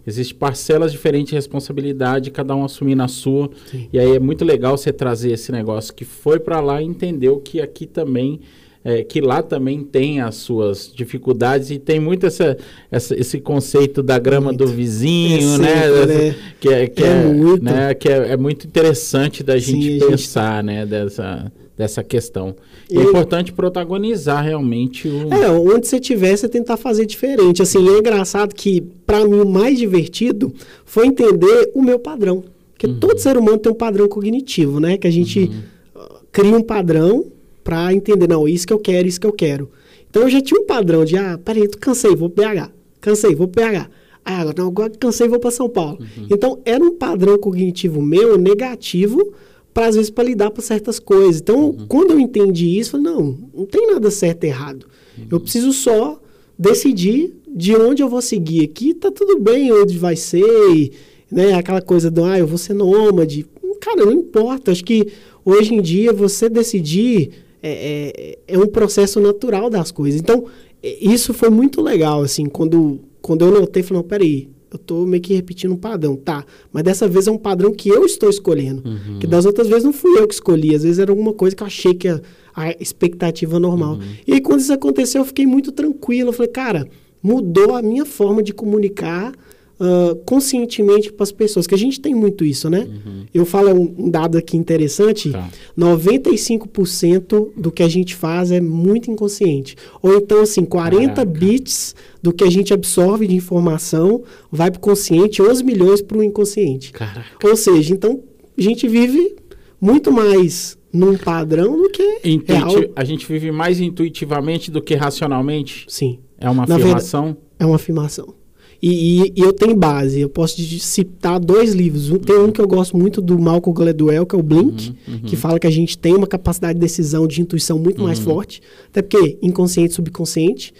Existem parcelas diferentes de responsabilidade, cada um assumindo a sua. Sim. E aí é muito legal você trazer esse negócio que foi para lá e entendeu que aqui também é, que lá também tem as suas dificuldades e tem muito essa, essa esse conceito da grama muito. do vizinho, é né? né? Que é, que é, é muito. Né? Que é, é, muito interessante da gente Sim, pensar, gente... né? Dessa, dessa questão. E é importante protagonizar realmente o... É, onde você tiver, você tentar fazer diferente. Assim, é engraçado que, para mim, o mais divertido foi entender o meu padrão. Porque uhum. todo ser humano tem um padrão cognitivo, né? Que a gente uhum. cria um padrão para entender, não, isso que eu quero, isso que eu quero. Então eu já tinha um padrão de, ah, peraí, cansei, vou BH. Cansei, vou PH. Ah, agora, não, agora cansei, vou para São Paulo. Uhum. Então era um padrão cognitivo meu negativo para às vezes para lidar com certas coisas. Então, uhum. quando eu entendi isso, eu falei, não, não tem nada certo e errado. Uhum. Eu preciso só decidir de onde eu vou seguir aqui, tá tudo bem onde vai ser, né? Aquela coisa do, ah, eu vou ser nômade. Cara, não importa. Acho que hoje em dia você decidir é, é, é, um processo natural das coisas. Então, isso foi muito legal, assim, quando, quando eu notei, falei, não, peraí, eu estou meio que repetindo um padrão, tá? Mas dessa vez é um padrão que eu estou escolhendo. Uhum. Que das outras vezes não fui eu que escolhi, às vezes era alguma coisa que eu achei que a, a expectativa normal. Uhum. E aí, quando isso aconteceu, eu fiquei muito tranquilo. Eu falei, cara, mudou a minha forma de comunicar uh, conscientemente para as pessoas, que a gente tem muito isso, né? Uhum. Eu falo um, um, dado aqui interessante, tá. 95% do que a gente faz é muito inconsciente. Ou então, assim, 40 Caraca. bits do que a gente absorve de informação vai para o consciente, 11 milhões para o inconsciente. Caraca. Ou seja, então, a gente vive muito mais num padrão do que Intuiti real. A gente vive mais intuitivamente do que racionalmente? Sim. É uma afirmação? é uma afirmação. E, e, e, eu tenho base. Eu posso citar dois livros. Um, tem um que eu gosto muito do Malcolm Gladwell, que é o Blink, uhum, uhum. que fala que a gente tem uma capacidade de decisão, de intuição muito uhum. mais forte. Até porque inconsciente e subconsciente.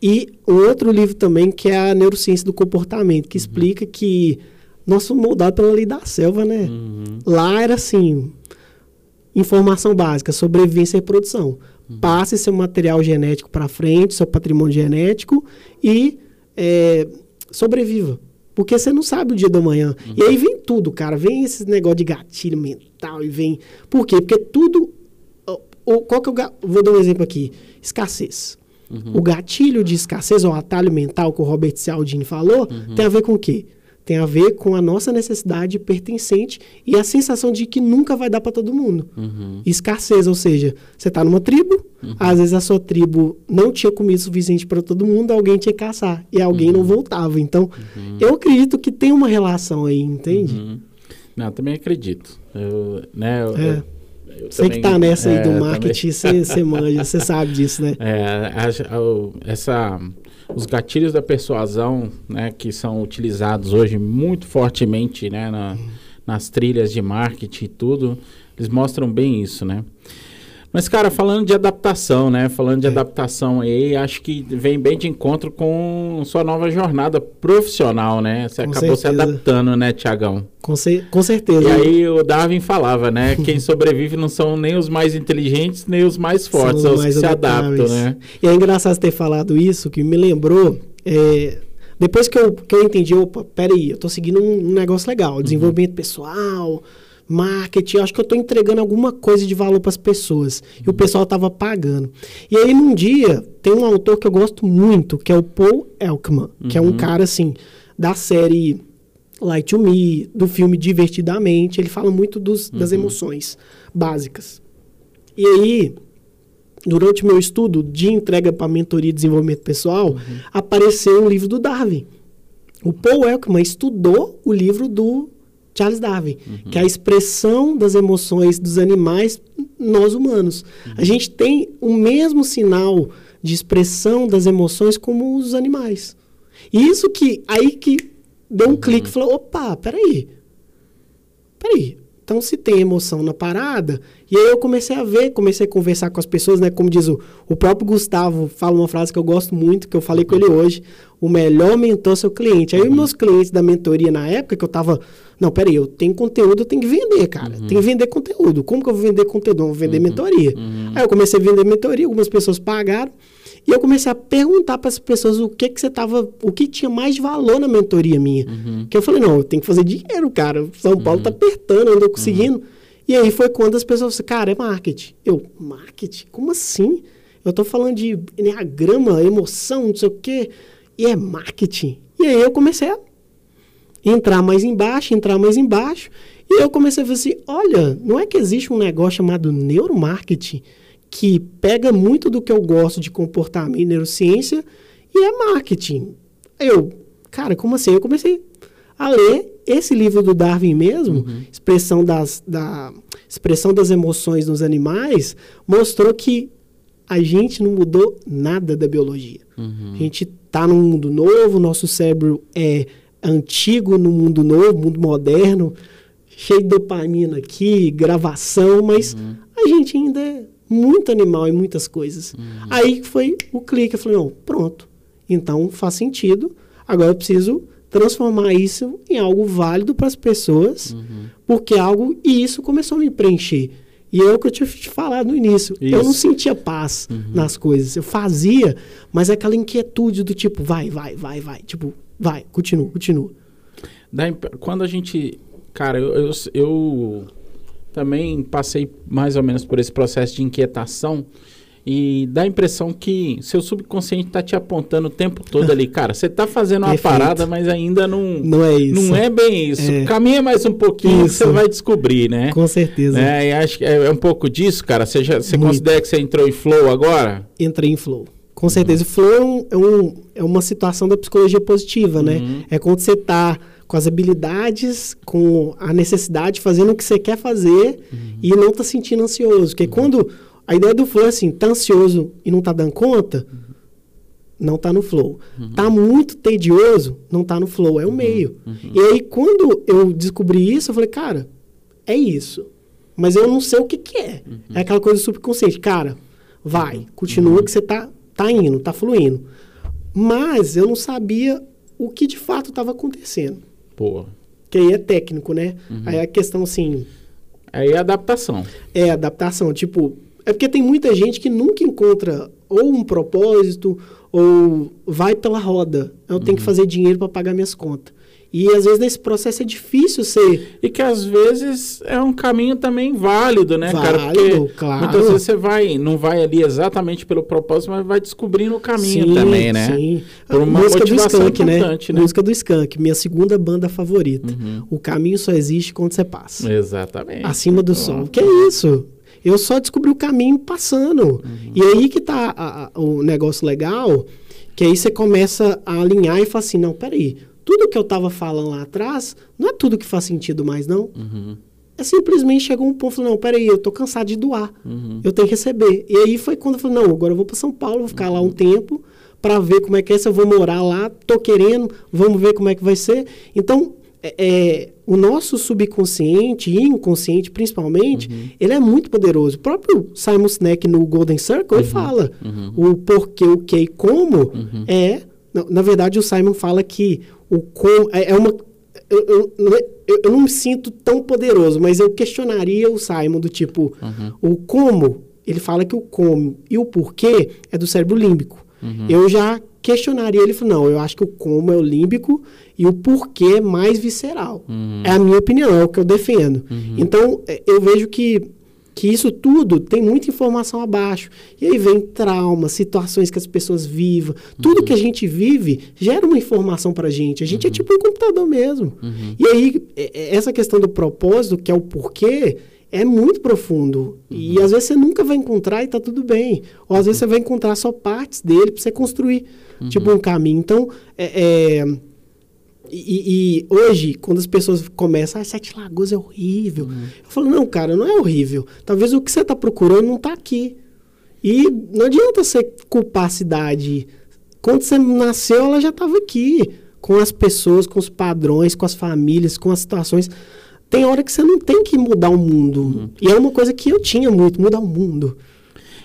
E um outro livro também, que é a Neurociência do Comportamento, que uhum. explica que nós somos moldados pela lei da selva, né? Uhum. Lá era assim, informação básica, sobrevivência e reprodução. Passe seu material genético para frente, seu patrimônio genético e... É, sobreviva. Porque você não sabe o dia do amanhã. Uhum. E aí vem tudo, cara. Vem esse negócio de gatilho mental e vem. Por quê? Porque tudo. Ou, qual que é o, vou dar um exemplo aqui: escassez. Uhum. O gatilho de escassez, ou atalho mental que o Robert Cialdini falou, uhum. tem a ver com o quê? Tem a ver com a nossa necessidade pertencente e a sensação de que nunca vai dar para todo mundo. Uhum. Escassez, ou seja, você está numa tribo, uhum. às vezes a sua tribo não tinha comida suficiente para todo mundo, alguém tinha que caçar e alguém uhum. não voltava. Então, uhum. eu acredito que tem uma relação aí, entende? Uhum. Não, também acredito. Eu, né, eu, é. eu, você que está nessa aí é, do marketing, você manja, você sabe disso, né? [LAUGHS] É, essa os gatilhos da persuasão, né, que são utilizados hoje muito fortemente, né, na, nas trilhas de marketing e tudo, eles mostram bem isso, né? Mas, cara, falando de adaptação, né? Falando de é. adaptação aí, acho que vem bem de encontro com sua nova jornada profissional, né? Você com acabou certeza. se adaptando, né, Tiagão? Com, com certeza. E aí o Darwin falava, né? [LAUGHS] Quem sobrevive não são nem os mais inteligentes, nem os mais fortes, são, os, os que se adaptam, né? E é engraçado ter falado isso, que me lembrou É, depois que eu, que eu entendi, opa, peraí, eu tô seguindo um, um negócio legal, desenvolvimento pessoal, marketing, acho que eu tô entregando alguma coisa de valor para as pessoas. E o pessoal tava pagando. E aí, num dia, tem um autor que eu gosto muito, que é o Paul Elkman, que é um cara, assim, da série Light to Me, do filme Divertidamente. Ele fala muito dos, das emoções básicas. E aí, durante o meu estudo de entrega para mentoria e desenvolvimento pessoal, apareceu um livro do Darwin. O Paul Elkman estudou o livro do Charles Darwin, que é a expressão das emoções dos animais, nós humanos. A gente tem o mesmo sinal de expressão das emoções como os animais. E isso que, aí que deu um clique, falou, opa, peraí, peraí, então, se tem emoção na parada, e aí eu comecei a ver, comecei a conversar com as pessoas, né? Como diz o, o próprio Gustavo, fala uma frase que eu gosto muito, que eu falei com ele hoje: o melhor mentor é seu cliente. Aí, os meus clientes da mentoria na época, que eu tava, não, peraí, eu tenho conteúdo, eu tenho que vender, cara. Tem que vender conteúdo. Como que eu vou vender conteúdo? Eu vou vender mentoria. Aí eu comecei a vender mentoria, algumas pessoas pagaram. E eu comecei a perguntar para as pessoas o que que você tava, o que tinha mais valor na mentoria minha. Que eu falei, não, eu tenho que fazer dinheiro, cara. São Paulo tá apertando, eu não tô conseguindo. E aí foi quando as pessoas falaram, cara, é marketing. Eu, marketing? Como assim? Eu tô falando de enneagrama, emoção, não sei o quê, e é marketing. E aí eu comecei a entrar mais embaixo, entrar mais embaixo, e eu comecei a ver assim, olha, não é que existe um negócio chamado neuromarketing que pega muito do que eu gosto de comportamento e neurociência e é marketing. Eu, cara, como assim? Eu comecei a ler esse livro do Darwin mesmo, expressão, das, da, expressão das emoções nos animais, mostrou que a gente não mudou nada da biologia. A gente está num mundo novo, nosso cérebro é antigo no mundo novo, mundo moderno, cheio de dopamina aqui, gravação, mas a gente ainda é muito animal em muitas coisas. Aí foi o clique, eu falei, não, pronto. Então faz sentido. Agora eu preciso transformar isso em algo válido para as pessoas, porque é algo e isso começou a me preencher. E é o que eu tinha te falado no início. Eu não Isso. sentia paz nas coisas. Eu fazia, mas aquela inquietude do tipo, vai, vai, vai, vai. Tipo, vai, continua, continua. Imp- Quando a gente. Cara, eu, eu, eu também passei mais ou menos por esse processo de inquietação. E dá a impressão que seu subconsciente tá te apontando o tempo todo ali. [LAUGHS] Cara, você tá fazendo uma Perfeito. parada, mas ainda não. Não é isso. Não é bem isso. É. Caminha mais um pouquinho que Isso. você vai descobrir, né? Com certeza. É, e acho que é, é um pouco disso, cara. Você, já, você Muito. considera que você entrou em flow agora? Entrei em flow. Com certeza. Flow é, um- é um- é uma situação da psicologia positiva, né? Uhum. É quando você tá com as habilidades, com a necessidade, fazendo o que você quer fazer e não tá sentindo ansioso. Porque quando a ideia do flow é assim, tá ansioso e não tá dando conta, não tá no flow. Tá muito tedioso, não tá no flow, é o meio. E aí, quando eu descobri isso, eu falei, cara, é isso. Mas eu não sei o que, que é. É aquela coisa subconsciente. Cara, vai, continua que você tá, tá indo, tá fluindo. Mas eu não sabia o que de fato estava acontecendo. Pô. Que aí é técnico, né? Aí é a questão assim, Aí é adaptação. é adaptação. Tipo, é porque tem muita gente que nunca encontra ou um propósito ou vai pela roda. Eu tenho que fazer dinheiro para pagar minhas contas. E às vezes nesse processo é difícil ser. E que às vezes é um caminho também válido, né, cara? Válido, Porque claro. muitas vezes você vai, não vai ali exatamente pelo propósito, mas vai descobrindo o caminho Sim, também, né? Sim. Por uma música do Skank, né? importante, né? Música do Skank, minha segunda banda favorita. O caminho só existe quando você passa. Exatamente. Acima do sol. Que é isso? Eu só descobri o caminho passando. E aí que tá a- a- o negócio legal, que aí você começa a alinhar e fala assim, não, peraí, tudo que eu tava falando lá atrás, não é tudo que faz sentido mais, não. É simplesmente chegou um ponto, não, peraí, eu tô cansado de doar. Eu tenho que receber. E aí foi quando eu falei, não, agora eu vou para São Paulo, vou ficar lá um tempo para ver como é que é, se eu vou morar lá, tô querendo, vamos ver como é que vai ser. Então, é, é, o nosso subconsciente e inconsciente, principalmente, ele é muito poderoso. O próprio Simon Sinek no Golden Circle, ele fala o porquê, o que e como é... Na, na verdade, o Simon fala que o como é, é uma... Eu, eu, não é- eu- eu não me sinto tão poderoso, mas eu questionaria o Simon do tipo, o como, ele fala que o como e o porquê é do cérebro límbico. Eu já questionaria ele falou, não, eu acho que o como é o límbico e o porquê é mais visceral. É a minha opinião, é o que eu defendo. Então, é, eu vejo que que isso tudo tem muita informação abaixo. E aí vem trauma, situações que as pessoas vivem. Tudo que a gente vive gera uma informação pra gente. A gente é tipo um computador mesmo. E aí, é- é- essa questão do propósito, que é o porquê, é muito profundo. E às vezes você nunca vai encontrar e tá tudo bem. Ou às vezes você vai encontrar só partes dele pra você construir, tipo, um caminho. Então, é- é, e, e hoje, quando as pessoas começam, ah, Sete Lagoas é horrível. Eu falo, não, cara, não é horrível. Talvez o que você está procurando não está aqui. E não adianta você culpar a cidade. Quando você nasceu, ela já estava aqui. Com as pessoas, com os padrões, com as famílias, com as situações. Tem hora que você não tem que mudar o mundo. E é uma coisa que eu tinha muito, mudar o mundo.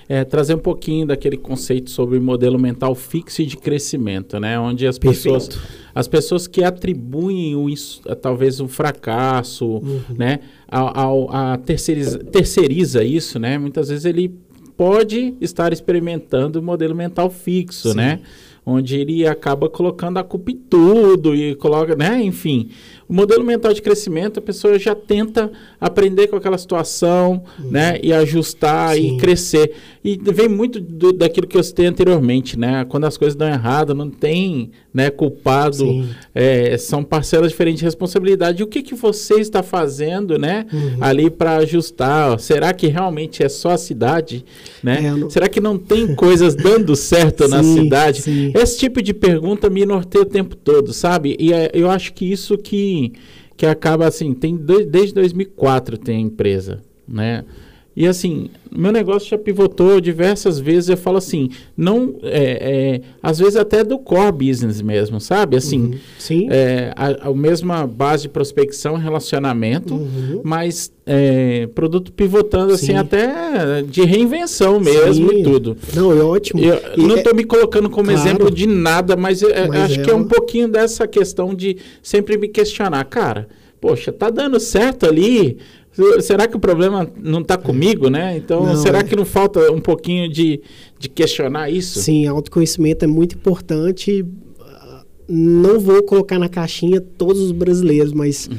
É, trazer um pouquinho daquele conceito sobre modelo mental fixo e de crescimento, né? Onde as pessoas, Perfeito. as pessoas que atribuem o, talvez um fracasso, né? Ao, ao- a terceiriza, terceiriza isso, né? Muitas vezes ele pode estar experimentando o modelo mental fixo, Sim. né? Onde ele acaba colocando a culpa em tudo e coloca, né? Enfim, o modelo mental de crescimento, a pessoa já tenta aprender com aquela situação, né? E ajustar Sim. e crescer. E vem muito do- daquilo que eu citei anteriormente, né? Quando as coisas dão errado, não tem né, culpado, é, são parcelas diferentes de responsabilidade. E o que, que você está fazendo, né? Uhum. Ali para ajustar? Será que realmente é só a cidade, né? É, não- Será que não tem coisas dando certo na [LAUGHS] Sim, cidade? sim. Esse tipo de pergunta me norteia o tempo todo, sabe? E é, eu acho que isso que, que acaba assim, tem dois- desde 2004 tem a empresa, né? E assim, meu negócio já pivotou diversas vezes. Eu falo assim, não, é, é, às vezes até do core business mesmo, sabe? Assim, Uhum. Sim. é, a, a mesma base de prospecção, relacionamento, Uhum. mas é, produto pivotando assim Sim. até de reinvenção mesmo Sim. e tudo. Não, é ótimo. Eu E não é- estou me colocando como Claro. exemplo de nada, mas, Mas acho é que é um pouquinho dessa questão de sempre me questionar. Cara, poxa, tá dando certo ali. Será que o problema não está comigo, né? Então, Não, será é. que não falta um pouquinho de, de questionar isso? Sim, autoconhecimento é muito importante. Não vou colocar na caixinha todos os brasileiros, mas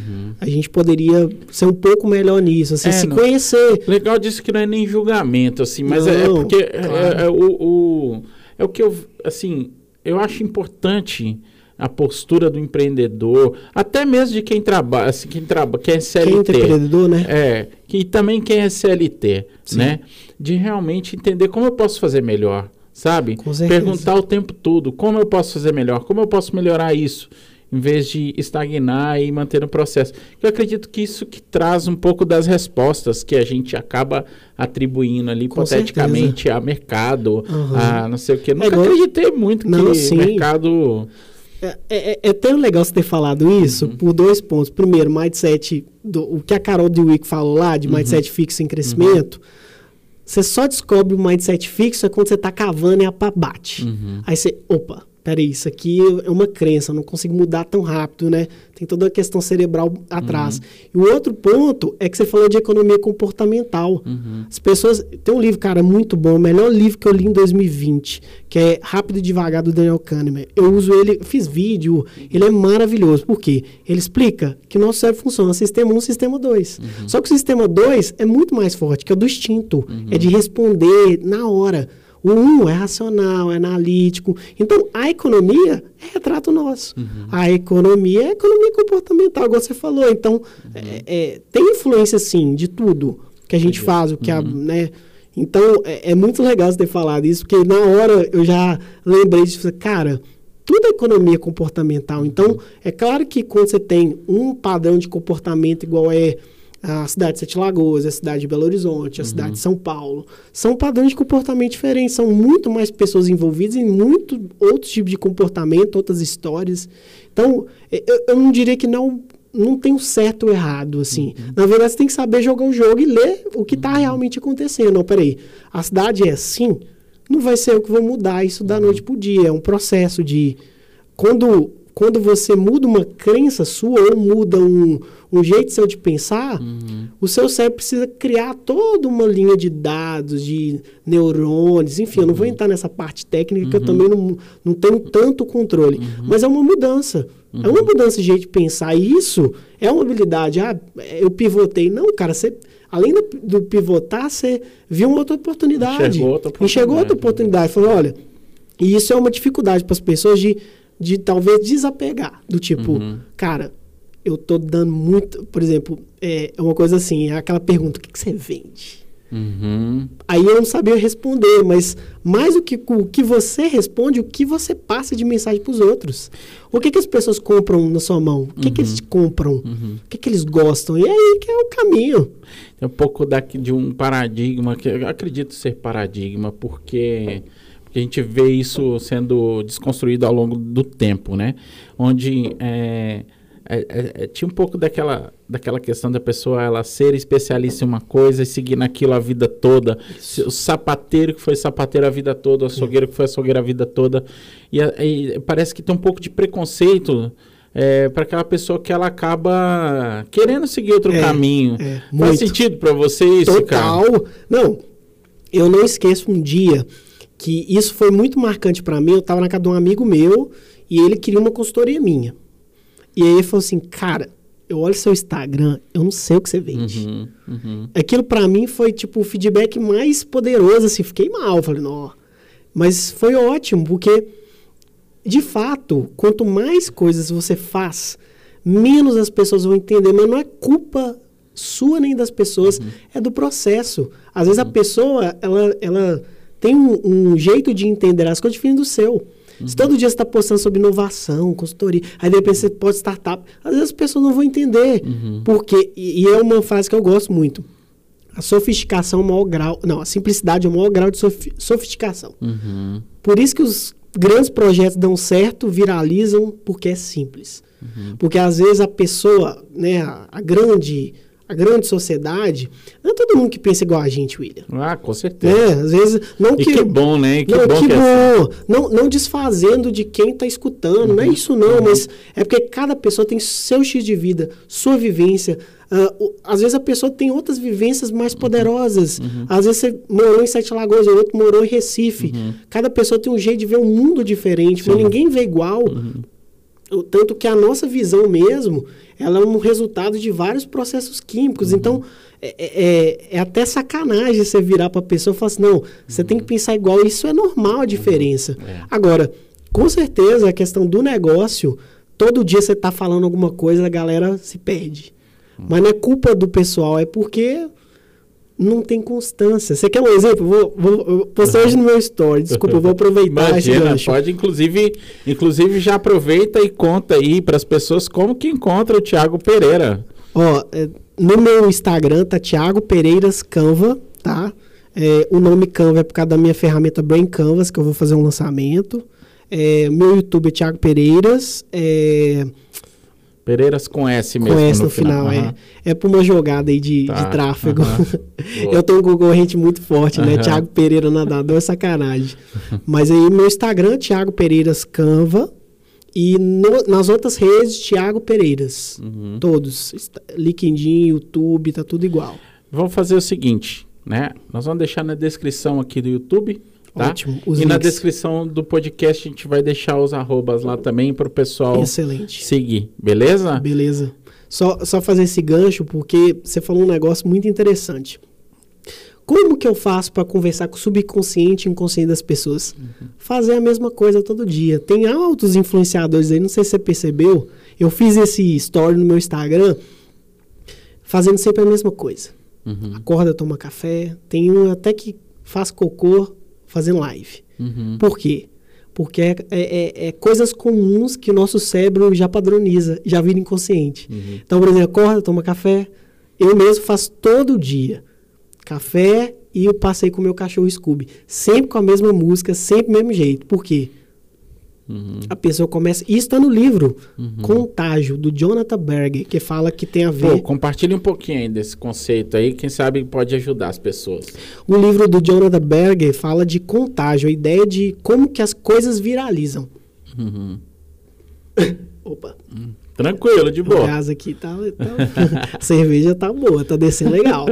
a gente poderia ser um pouco melhor nisso, assim, Uhum. É, se não- conhecer. Legal disso que não é nem julgamento, assim, mas é, é Não, porque é- claro. é, é o, o- é o que eu, assim, eu acho importante a postura do empreendedor, até mesmo de quem trabalha, assim, quem trabalha, quem é Quem é CLT. empreendedor, né? É, que também quem é CLT, Sim. né? De realmente entender como eu posso fazer melhor, sabe? Certeza. Perguntar o tempo todo como eu posso fazer melhor, como eu posso melhorar isso, em vez de estagnar e manter no processo. Eu acredito que isso que traz um pouco das respostas que a gente acaba atribuindo ali Com hipoteticamente a mercado, Aham. a não sei o quê. Nunca igual- acreditei muito Não, que sim. mercado É, é, é tão legal você ter falado isso Uhum. por dois pontos. Primeiro, mindset, do, o que a Carol Dweck falou lá, Uhum. de mindset fixo em crescimento. Você só descobre o mindset fixo é quando você tá cavando e a pá bate. Uhum. Aí você, opa, peraí, isso aqui é uma crença, eu não consigo mudar tão rápido, né? Tem toda a questão cerebral atrás. E o outro ponto é que você falou de economia comportamental. As pessoas. Tem um livro, cara, muito bom, o melhor livro que eu li em 2020, que é Rápido e Devagar do Daniel Kahneman. Eu uso ele, fiz vídeo, ele é maravilhoso. Por quê? Ele explica que nosso cérebro funciona sistema 1 sistema 2. Só que o sistema 2 é muito mais forte, que é o do instinto. É de responder na hora. O um é racional, é analítico. Então, a economia é retrato nosso. A economia é economia comportamental, igual você falou. Então, é- é, tem influência, sim, de tudo que a gente faz, o que a, né? Então, é, é muito legal você ter falado isso, porque na hora eu já lembrei disso. Cara, tudo é economia comportamental. Então, é claro que quando você tem um padrão de comportamento igual é a cidade de Sete Lagoas, a cidade de Belo Horizonte, a cidade de São Paulo, são padrões de comportamento diferentes, são muito mais pessoas envolvidas em muito outros tipos de comportamento, outras histórias. Então, eu, eu não diria que não não tem um certo ou errado, assim. Na verdade, você tem que saber jogar o jogo e ler o que está realmente acontecendo. Não, peraí, a cidade é assim, não vai ser eu que vou mudar isso da noite pro dia. É um processo de... Quando quando você muda uma crença sua ou muda um, um jeito seu de pensar, Uhum. o seu cérebro precisa criar toda uma linha de dados, de neurônios, enfim, eu não vou entrar nessa parte técnica que eu também não, não tenho tanto controle. Mas é uma mudança. É uma mudança de jeito de pensar. E isso é uma habilidade. Ah, eu pivotei. Não, cara, você. Além do, do pivotar, você viu uma outra oportunidade. Enxergou outra Enxergou outra oportunidade. oportunidade. Falou, olha, e isso é uma dificuldade para as pessoas de, de talvez desapegar. Do tipo, Uhum. cara, eu tô dando muito. Por exemplo, é é uma coisa assim, é aquela pergunta: o que, que você vende? Uhum. Aí eu não sabia responder, mas mais do que o que você responde, o que você passa de mensagem para os outros. O que, que as pessoas compram na sua mão? O que, que eles compram? O que, que eles gostam? E aí que é o caminho. É um pouco daqui de um paradigma, que eu acredito ser paradigma, porque, porque a gente vê isso sendo desconstruído ao longo do tempo, né? Onde é, é, é, é, tinha um pouco daquela, daquela questão da pessoa ela ser especialista em uma coisa e seguir naquilo a vida toda. Se- O sapateiro que foi sapateiro a vida toda, o açougueiro que foi açougueiro a vida toda. E, e parece que tem um pouco de preconceito para aquela pessoa que ela acaba querendo seguir outro É, caminho. é, Faz muito. sentido para você isso, cara? Total. Não, eu não esqueço um dia que isso foi muito marcante pra mim. Eu tava na casa de um amigo meu e ele queria uma consultoria minha. E aí ele falou assim, cara, eu olho seu Instagram, eu não sei o que você vende. Uhum, uhum. Aquilo pra mim foi tipo o feedback mais poderoso, assim, fiquei mal, falei, não. Mas foi ótimo, porque de fato, quanto mais coisas você faz, menos as pessoas vão entender, mas não é culpa sua nem das pessoas, é do processo. Às vezes a pessoa, ela, ela tem um, um jeito de entender as coisas diferente do seu. Se todo dia você está postando sobre inovação, consultoria, aí de repente você pode startup, às vezes as pessoas não vão entender. Porque, e, e é uma frase que eu gosto muito. A sofisticação é o maior grau. Não, a simplicidade é o maior grau de sofi- sofisticação. Uhum. Por isso que os grandes projetos dão certo, viralizam, porque é simples. Porque às vezes a pessoa, né, a, a grande, a grande sociedade, não é todo mundo que pensa igual a gente, William. Ah, com certeza. Né? Às vezes, não E que, que bom, né? E que não, bom que que é assim. Não, não desfazendo de quem está escutando, não é isso não, mas é porque cada pessoa tem seu X de vida, sua vivência. O- às vezes a pessoa tem outras vivências mais poderosas. Às vezes você morou em Sete Lagoas, o outro morou em Recife. Cada pessoa tem um jeito de ver o mundo diferente, mas ninguém vê igual. Tanto que a nossa visão mesmo, ela é um resultado de vários processos químicos. Então, é, é- é até sacanagem você virar para a pessoa e falar assim, não, você tem que pensar igual. Isso é normal a diferença. É. Agora, com certeza, a questão do negócio, todo dia você está falando alguma coisa, a galera se perde. Mas não é culpa do pessoal, é porque não tem constância. Você quer um exemplo? Vou, vou, eu postei hoje no meu story. Desculpa, eu vou aproveitar Imagina, pode inclusive, inclusive já aproveita e conta aí para as pessoas como que encontra o Thiago Pereira. Ó, é, no meu Instagram tá Thiago Pereiras Canva, tá? É, o nome Canva é por causa da minha ferramenta Brain Canvas, que eu vou fazer um lançamento. É, meu YouTube é Thiago Pereiras. É, Pereiras com S mesmo. com S no final, Aham. é. É por uma jogada aí de, Tá, de tráfego. [LAUGHS] Boa. Eu tenho um concorrente muito forte, né? Aham. Thiago Pereira Nadador é sacanagem. [LAUGHS] Mas aí meu Instagram, Thiago Pereiras Canva. E no- nas outras redes, Thiago Pereiras. Uhum. Todos. LinkedIn, YouTube, tá tudo igual. Vamos fazer o seguinte, né? Nós vamos deixar na descrição aqui do YouTube, tá? Ótimo, os e na links. descrição do podcast a gente vai deixar os arrobas lá também para o pessoal Excelente. seguir, beleza? Beleza. Só, só fazer esse gancho, porque você falou um negócio muito interessante. Como que eu faço para conversar com o subconsciente e inconsciente das pessoas? Fazer a mesma coisa todo dia. Tem altos influenciadores aí, não sei se você percebeu. Eu fiz esse story no meu Instagram fazendo sempre a mesma coisa. Uhum, Acorda, toma café. Tem um até que faz cocô fazendo live. uhum, Por quê? Porque é, é- é- é coisas comuns que o nosso cérebro já padroniza, já vira inconsciente. uhum. Então, por exemplo, acorda, toma café. Eu mesmo faço todo dia. Café e eu passei com o meu cachorro Scooby. Sempre com a mesma música, sempre do mesmo jeito. Por quê? Uhum. A pessoa começa. Isso está no livro Contágio, do Jonathan Berger, que fala que tem a ver. Pô, compartilhe um pouquinho aí desse conceito aí, quem sabe pode ajudar as pessoas. O livro do Jonathan Berger fala de contágio, a ideia de como que as coisas viralizam. Uhum. [LAUGHS] Opa. Tranquilo, de O boa. gás aqui tá. tá- [LAUGHS] [LAUGHS] a cerveja tá boa, tá descendo legal.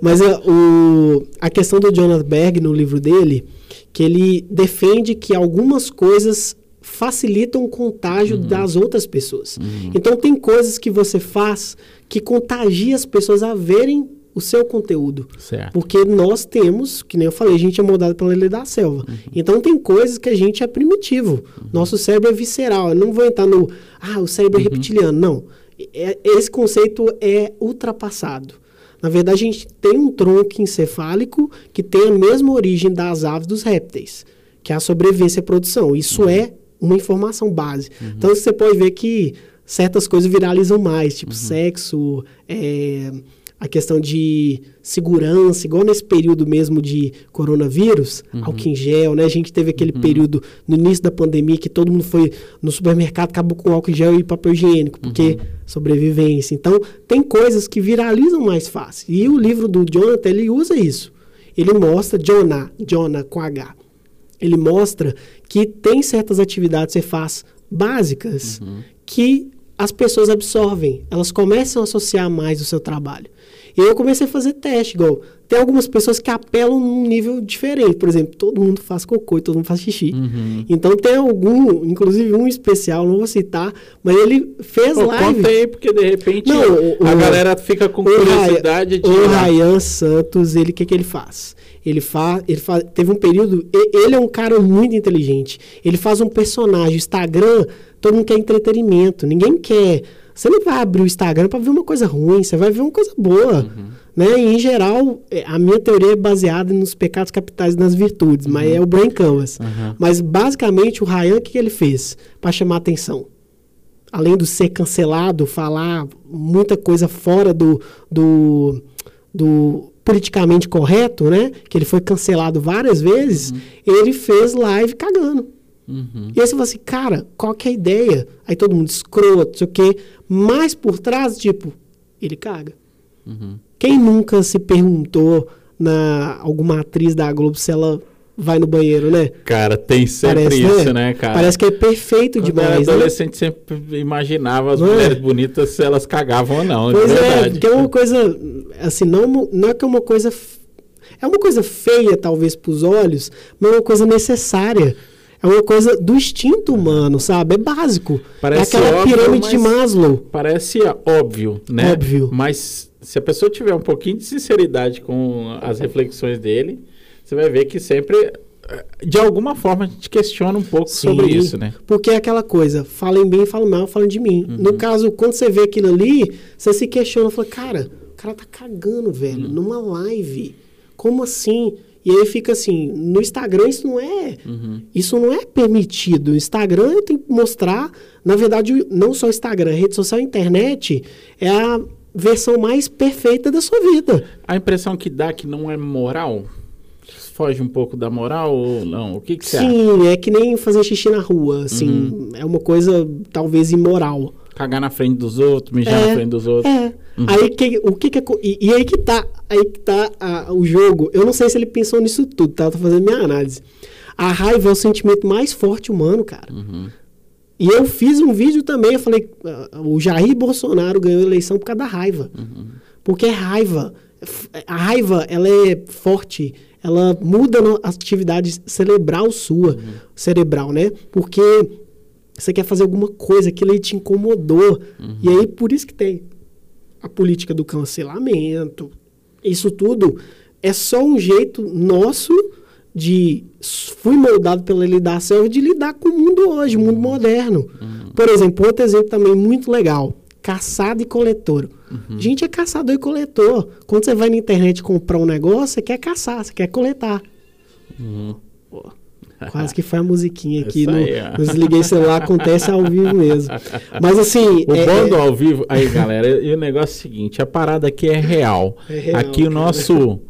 Mas a, o, a questão do Jonathan Berg no livro dele, que ele defende que algumas coisas facilitam o contágio das outras pessoas. Então tem coisas que você faz que contagia as pessoas a verem o seu conteúdo. Certo. Porque nós temos, que nem eu falei, a gente é moldado pela lei da selva. Então tem coisas que a gente é primitivo. Nosso cérebro é visceral. Eu não vou entrar no, ah, o cérebro é reptiliano. Não. É- esse conceito é ultrapassado. Na verdade, a gente tem um tronco encefálico que tem a mesma origem das aves dos répteis, que é a sobrevivência e a produção. Isso é uma informação base. Então você pode ver que certas coisas viralizam mais, tipo sexo, é, a questão de segurança, igual nesse período mesmo de coronavírus, álcool em gel, né? A gente teve aquele período no início da pandemia que todo mundo foi no supermercado, acabou com álcool em gel e papel higiênico, porque sobrevivência. Então, tem coisas que viralizam mais fácil. E o livro do Jonathan, ele usa isso. Ele mostra, Jonah, Jonah com H, ele mostra que tem certas atividades que você faz básicas que as pessoas absorvem, elas começam a associar mais o seu trabalho. E eu comecei a fazer teste, igual, tem algumas pessoas que apelam num nível diferente, por exemplo, todo mundo faz cocô e todo mundo faz xixi. Uhum. Então tem algum, inclusive um especial, não vou citar, mas ele fez Pô, live. conta aí, porque de repente Não, o- a o- galera fica com O curiosidade de. O Ryan Santos, ele o que, que ele faz? Ele faz, ele faz, teve um período, ele é um cara muito inteligente. Ele faz um personagem, Instagram, todo mundo quer entretenimento, ninguém quer. Você não vai abrir o Instagram para ver uma coisa ruim, você vai ver uma coisa boa, né? E em geral, é, a minha teoria é baseada nos pecados capitais e nas virtudes, mas é o Brain Canvas. Aham. Mas basicamente o Ryan o que, ele fez para chamar atenção? além de ser cancelado, falar muita coisa fora do, do, do politicamente correto, né? Que ele foi cancelado várias vezes, ele fez live cagando. Uhum. E aí você fala assim, cara, qual que é a ideia? Aí todo mundo escroto, não sei o quê. Mas por trás, tipo, ele caga. Uhum. Quem nunca se perguntou na alguma atriz da Globo se ela vai no banheiro, né? Cara, tem sempre Parece, isso, né, cara? Parece que é perfeito Quando eu era demais, né? adolescente, sempre imaginava as Não é? mulheres bonitas se elas cagavam ou não, Pois é, porque é uma coisa, assim, não, não é que é uma coisa. É uma coisa feia, talvez, para os olhos, mas é uma coisa necessária. É uma coisa do instinto humano, sabe? É básico. Parece é aquela óbvio, pirâmide de mas- Maslow. Parece óbvio, né? Óbvio. Mas se a pessoa tiver um pouquinho de sinceridade com as reflexões dele, você vai ver que sempre, de alguma forma, a gente questiona um pouco sobre Sim, isso, né? Porque é aquela coisa, falem bem, falam mal, falam de mim. Uhum. No caso, quando você vê aquilo ali, você se questiona, fala, cara, o cara tá cagando, velho, Uhum. numa live. Como assim? E aí fica assim, no Instagram isso não é, Uhum. isso não é permitido. O Instagram eu tenho que mostrar, na verdade, não só o Instagram, a rede social, a internet é a versão mais perfeita da sua vida. A impressão que dá que não é moral, foge um pouco da moral ou não? O que, que você acha? Sim, é que nem fazer xixi na rua, assim, Uhum. é uma coisa talvez imoral. Cagar na frente dos outros, mijar É, na frente dos outros. É. Aí que, o que que é e, e aí que tá, aí que tá a- o jogo. Eu não sei se ele pensou nisso tudo, tá? Eu tô fazendo minha análise. A raiva é o sentimento mais forte humano, cara. Uhum. E eu fiz um vídeo também, eu falei, ah, o Jair Bolsonaro ganhou a eleição por causa da raiva. Porque é raiva. A raiva, ela é forte, ela muda a atividade cerebral sua, cerebral, né? Porque você quer fazer alguma coisa, aquilo aí te incomodou. E aí, por isso que tem a política do cancelamento. Isso tudo é só um jeito nosso de fui moldado pela selva de lidar com o mundo hoje, o mundo moderno. Por exemplo, outro exemplo também muito legal, caçado e coletor. Gente é caçador e coletor. Quando você vai na internet comprar um negócio, você quer caçar, você quer coletar. Pô, quase que foi a musiquinha [LAUGHS] aqui. No, aí, no Desliguei celular, acontece ao vivo mesmo. Mas assim. O é- bom do é- ao vivo. Aí, galera, e o negócio é o seguinte: a parada aqui é real. É real, aqui o cara. nosso.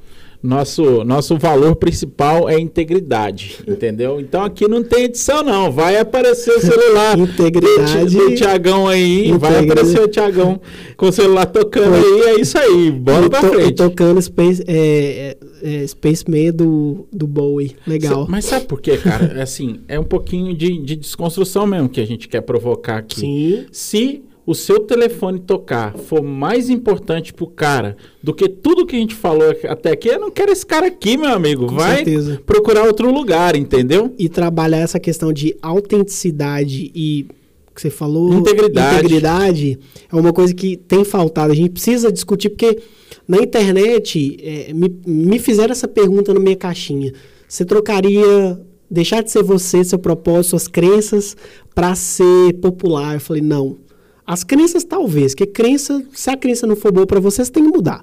Nosso, nosso valor principal é integridade, entendeu? Então aqui não tem edição, não. Vai aparecer o celular integridade, do, Tiagão aí, vai aparecer o Tiagão com o celular tocando aí, é isso aí, bora pra to, frente. Tocando Space, é, é, Space Me do, do Bowie, legal. Mas sabe por quê, cara? É assim, é um pouquinho de, de desconstrução mesmo que a gente quer provocar aqui. Sim. Se o seu telefone tocar for mais importante pro cara do que tudo que a gente falou até aqui, eu não quero esse cara aqui, meu amigo. Com Vai certeza. procurar outro lugar, entendeu? E trabalhar essa questão de autenticidade e que você falou, integridade. integridade é uma coisa que tem faltado. A gente precisa discutir porque na internet é, me, me fizeram essa pergunta na minha caixinha. Você trocaria deixar de ser você, seu propósito, suas crenças para ser popular? Eu falei, não. As crenças, talvez, que crença, se a crença não for boa para você, você tem que mudar.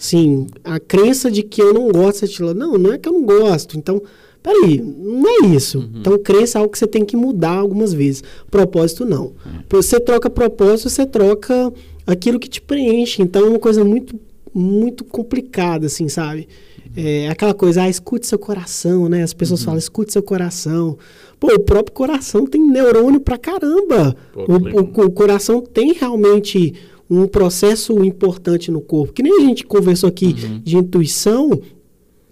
Sim, a crença de que eu não gosto, fala, não, não é que eu não gosto. Então, peraí, não é isso. Uhum. Então, crença é algo que você tem que mudar algumas vezes. Propósito, não. Uhum. Você troca propósito, você troca aquilo que te preenche. Então, é uma coisa muito, muito complicada, assim, sabe? É aquela coisa, ah, escute seu coração, né? As pessoas uhum. falam, escute seu coração. Pô, o próprio coração tem neurônio pra caramba. O, o, o, coração tem realmente um processo importante no corpo. Que nem a gente conversou aqui uhum. de intuição.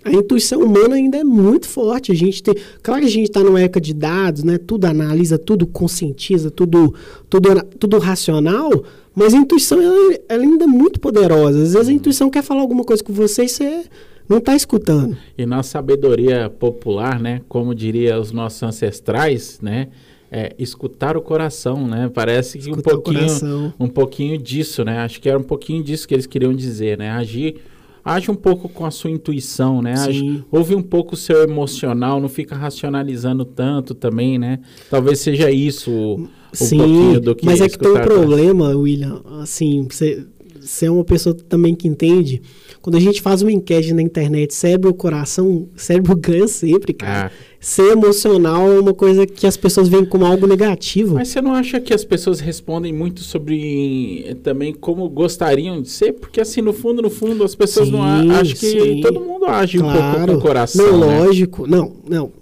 A intuição humana ainda é muito forte. A gente tem, claro que a gente está numa época de dados, né? Tudo analisa, tudo conscientiza, tudo, tudo, tudo racional. Mas a intuição ela, ela ainda é muito poderosa. Às vezes a uhum. intuição quer falar alguma coisa com você e você não está escutando. E na sabedoria popular, né, como diria os nossos ancestrais, né, é, escutar o coração, né? Parece que um pouquinho, um pouquinho disso, né? Acho que era um pouquinho disso que eles queriam dizer, né? Agir, age um pouco com a sua intuição, né? Age, ouve um pouco o seu emocional, não fica racionalizando tanto também, né? Talvez seja isso um Sim, pouquinho do que mas é que tem um problema, William, assim, você, você é uma pessoa também que entende quando a gente faz uma enquete na internet, cérebro ou coração, [LAUGHS] cérebro ganha sempre, cara. Ah. Ser emocional é uma coisa que as pessoas veem como algo negativo. Mas você não acha que as pessoas respondem muito sobre eh, também como gostariam de ser? Porque assim, no fundo, no fundo, as pessoas sim, não acham que sim. todo mundo age claro. um pouco com o coração. Não, né? lógico. Não, não.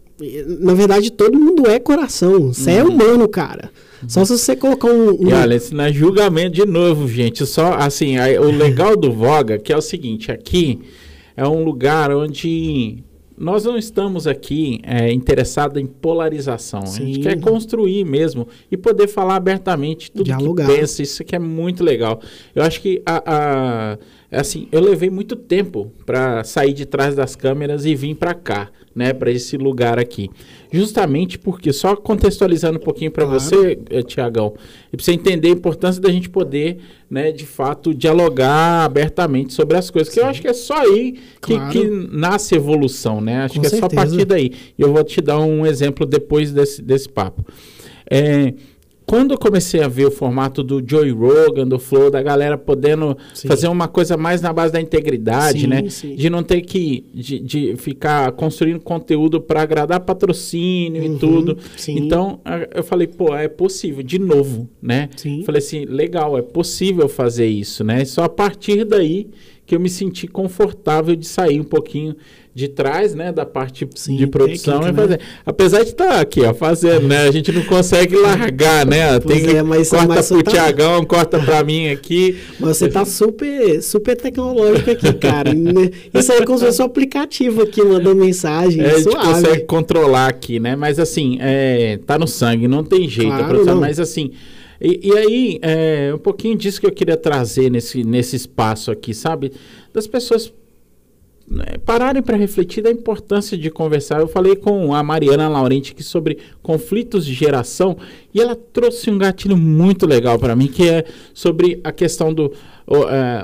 Na verdade, todo mundo é coração. Você é uhum. é humano, cara. Só se você colocar um. um... E olha, esse não é julgamento de novo, gente. Só assim, aí, o legal do Voga, que é o seguinte, aqui é um lugar onde nós não estamos aqui é, interessados em polarização. Sim. A gente quer construir mesmo e poder falar abertamente tudo Dialogar. que pensa. Isso que é muito legal. Eu acho que a, a assim, eu levei muito tempo para sair de trás das câmeras e vir para cá né, para esse lugar aqui. Justamente porque, só contextualizando um pouquinho para claro. você, eh, Tiagão, e para você entender a importância da gente poder, né, de fato, dialogar abertamente sobre as coisas, Sim. que eu acho que é só aí que, claro. que nasce evolução, né? Acho Com que certeza. é só a partir daí. E eu vou te dar um exemplo depois desse, desse papo. É, quando eu comecei a ver o formato do Joey Rogan, do Flow, da galera podendo sim. fazer uma coisa mais na base da integridade, sim, né? Sim. De não ter que de, de ficar construindo conteúdo para agradar patrocínio uhum, e tudo. Então, eu falei, pô, é possível, de novo, né? Falei assim, legal, é possível fazer isso, né? Só a partir daí que eu me senti confortável de sair um pouquinho de trás, né, da parte Sim, de produção técnica, e fazer. Né? Apesar de estar tá aqui, ó, fazendo, né, a gente não consegue largar, né, tem que é, mas, corta mas pro tá... Tiagão, corta para mim aqui. Mas você tá super, super tecnológico aqui, cara. Né? Isso aí é como se fosse um aplicativo aqui, mandando mensagem, é, A gente consegue controlar aqui, né, mas assim, é, tá no sangue, não tem jeito, claro, produção, mas assim... E, e aí, é, um pouquinho disso que eu queria trazer nesse, nesse espaço aqui, sabe? Das pessoas pararem para refletir da importância de conversar. Eu falei com a Mariana Laurenti aqui sobre conflitos de geração e ela trouxe um gatilho muito legal para mim, que é sobre a questão do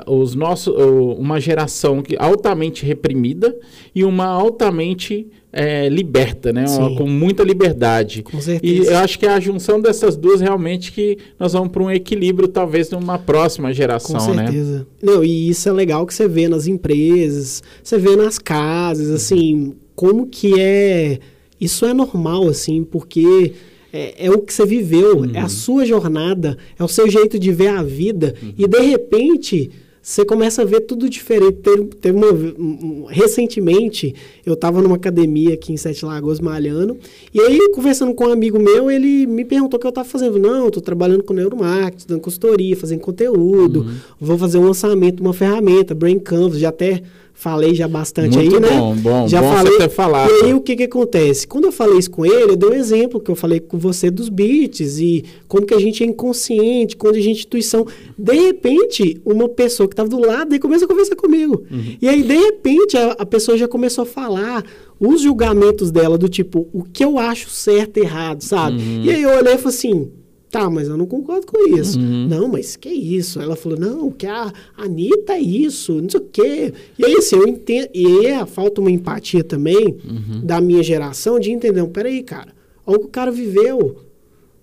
os nossos, uma geração que altamente reprimida e uma altamente é, liberta, né? Uma, com muita liberdade. Com certeza. E eu acho que é a junção dessas duas realmente que nós vamos para um equilíbrio, talvez, numa próxima geração, com né? certeza. né? Não, e isso é legal que você vê nas empresas, você vê nas casas, assim, como que é. Isso é normal, assim, porque é, é, o que você viveu, uhum. é a uhum. sua jornada, é o seu jeito de ver a vida. Uhum. E de repente, você começa a ver tudo diferente. Teve, teve uma, um, recentemente, eu estava numa academia aqui em Sete Lagoas, malhando, e aí, conversando com um amigo meu, ele me perguntou o que eu estava fazendo. Não, estou trabalhando com neuromarketing, dando consultoria, fazendo conteúdo, uhum. vou fazer um lançamento de uma ferramenta, Brain Canvas, já até falei já bastante Muito aí, né? Bom, bom, já bom falei. ter falado. E aí o que que acontece? Quando eu falei isso com ele, eu dei um exemplo que eu falei com você dos beats e como que a gente é inconsciente, quando a gente é intuição. De repente, uma pessoa que estava do lado dele começa a conversar comigo. Uhum. E aí, de repente, a, a pessoa já começou a falar os julgamentos dela do tipo, o que eu acho certo e errado, sabe? Uhum. E aí eu olhei e falei assim, Tá, mas eu não concordo com isso. Uhum. Não, mas que isso? Ela falou, não, que a Anitta é isso, não sei o quê. E aí, assim, eu entendo. E é, falta uma empatia também uhum. da minha geração de entender, não, peraí, cara, olha o que o cara viveu.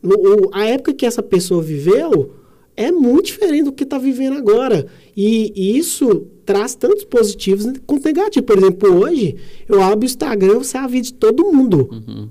No, o, a época que essa pessoa viveu é muito diferente do que está vivendo agora. E, e, isso traz tantos positivos quanto negativos. Por exemplo, hoje, eu abro o Instagram, você é a vida de todo mundo. Uhum.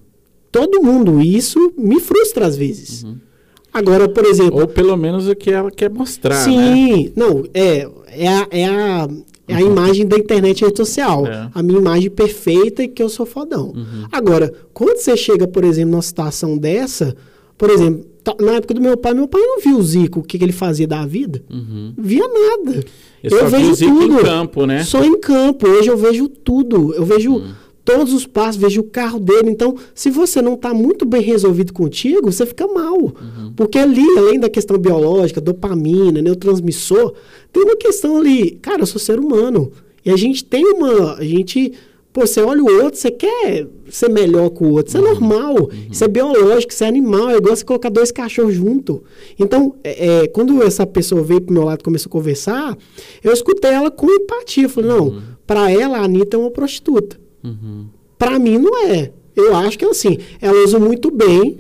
Todo mundo. E isso me frustra às vezes. Uhum. Agora, por exemplo. Ou pelo menos o que ela quer mostrar. Sim, né? não, é, é, a, é, a, é a uhum. imagem da internet rede social. É. A minha imagem perfeita e que eu sou fodão. Uhum. Agora, quando você chega, por exemplo, numa situação dessa, por exemplo, na época do meu pai, meu pai não viu o Zico, o que, que ele fazia da vida. Uhum. Via nada. Eu, eu vejo tudo. em campo, né? Só em campo. Hoje eu vejo tudo. Eu vejo. Uhum todos os passos, vejo o carro dele. Então, se você não está muito bem resolvido contigo, você fica mal. Uhum. Porque ali, além da questão biológica, dopamina, neurotransmissor, tem uma questão ali. Cara, eu sou ser humano. E a gente tem uma. A gente. Pô, você olha o outro, você quer ser melhor com o outro. Isso é uhum. normal. Uhum. Isso é biológico, isso é animal. É igual você colocar dois cachorros junto. Então, é, é, quando essa pessoa veio pro meu lado e começou a conversar, eu escutei ela com empatia. Eu falei, não, uhum. para ela, a Anitta é uma prostituta. Uhum. Para mim, não é. Eu acho que, assim, ela usa muito bem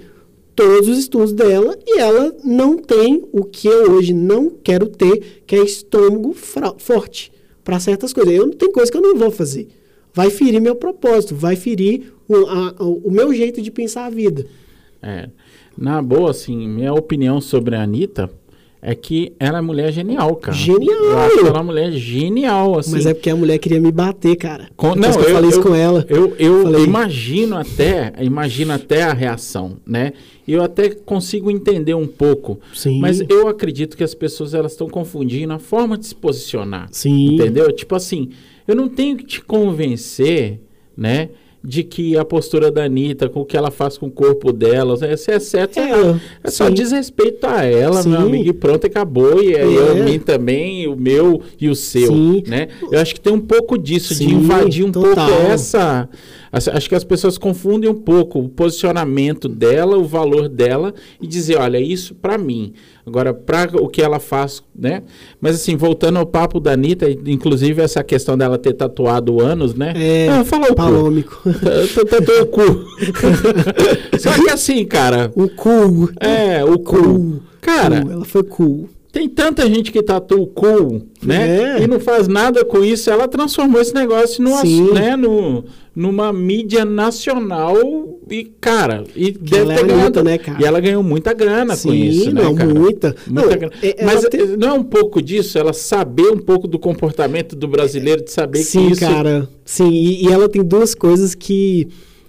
todos os estudos dela e ela não tem o que eu hoje não quero ter, que é estômago forte para certas coisas. Eu não tenho coisa que eu não vou fazer. Vai ferir meu propósito, vai ferir o, a, o meu jeito de pensar a vida. É. Na boa, assim, minha opinião sobre a Anitta é que ela é mulher genial, cara. Genial! Eu acho ela é uma mulher genial, assim. Mas é porque a mulher queria me bater, cara. Com, não, eu, eu falei isso com ela. Eu, eu falei. imagino até, imagino até a reação, né? Eu até consigo entender um pouco. Sim. Mas eu acredito que as pessoas elas estão confundindo a forma de se posicionar. Sim. Entendeu? Tipo assim, eu não tenho que te convencer, né? De que a postura da Anitta, com o que ela faz com o corpo dela, se é certo, é, é só desrespeito a ela, sim. meu amigo, e pronto, acabou. E aí é. eu, mim também, o meu e o seu, sim. né? Eu acho que tem um pouco disso, sim, de invadir um total. pouco essa Acho que as pessoas confundem um pouco o posicionamento dela, o valor dela e dizer, olha, isso para mim. Agora, para o que ela faz, né? Mas assim, voltando ao papo da Anitta, inclusive essa questão dela ter tatuado anos, né? É, ah, fala o palômico. Tatuou o cu. [LAUGHS] Só que assim, cara... O cu. É, o cu. Cara... Ela foi cool. Tem tanta gente que tatua o cu, né? É. E não faz nada com isso. Ela transformou esse negócio no, né? no, numa mídia nacional e, cara, e que deve ter ganhado, né, cara? E ela ganhou muita grana Sim, com isso, né, não, cara? Muita. muita não, grana. É, Mas te... não é um pouco disso? Ela saber um pouco do comportamento do brasileiro, de saber Sim, que isso... Sim, cara. Sim, e, e ela tem duas coisas que...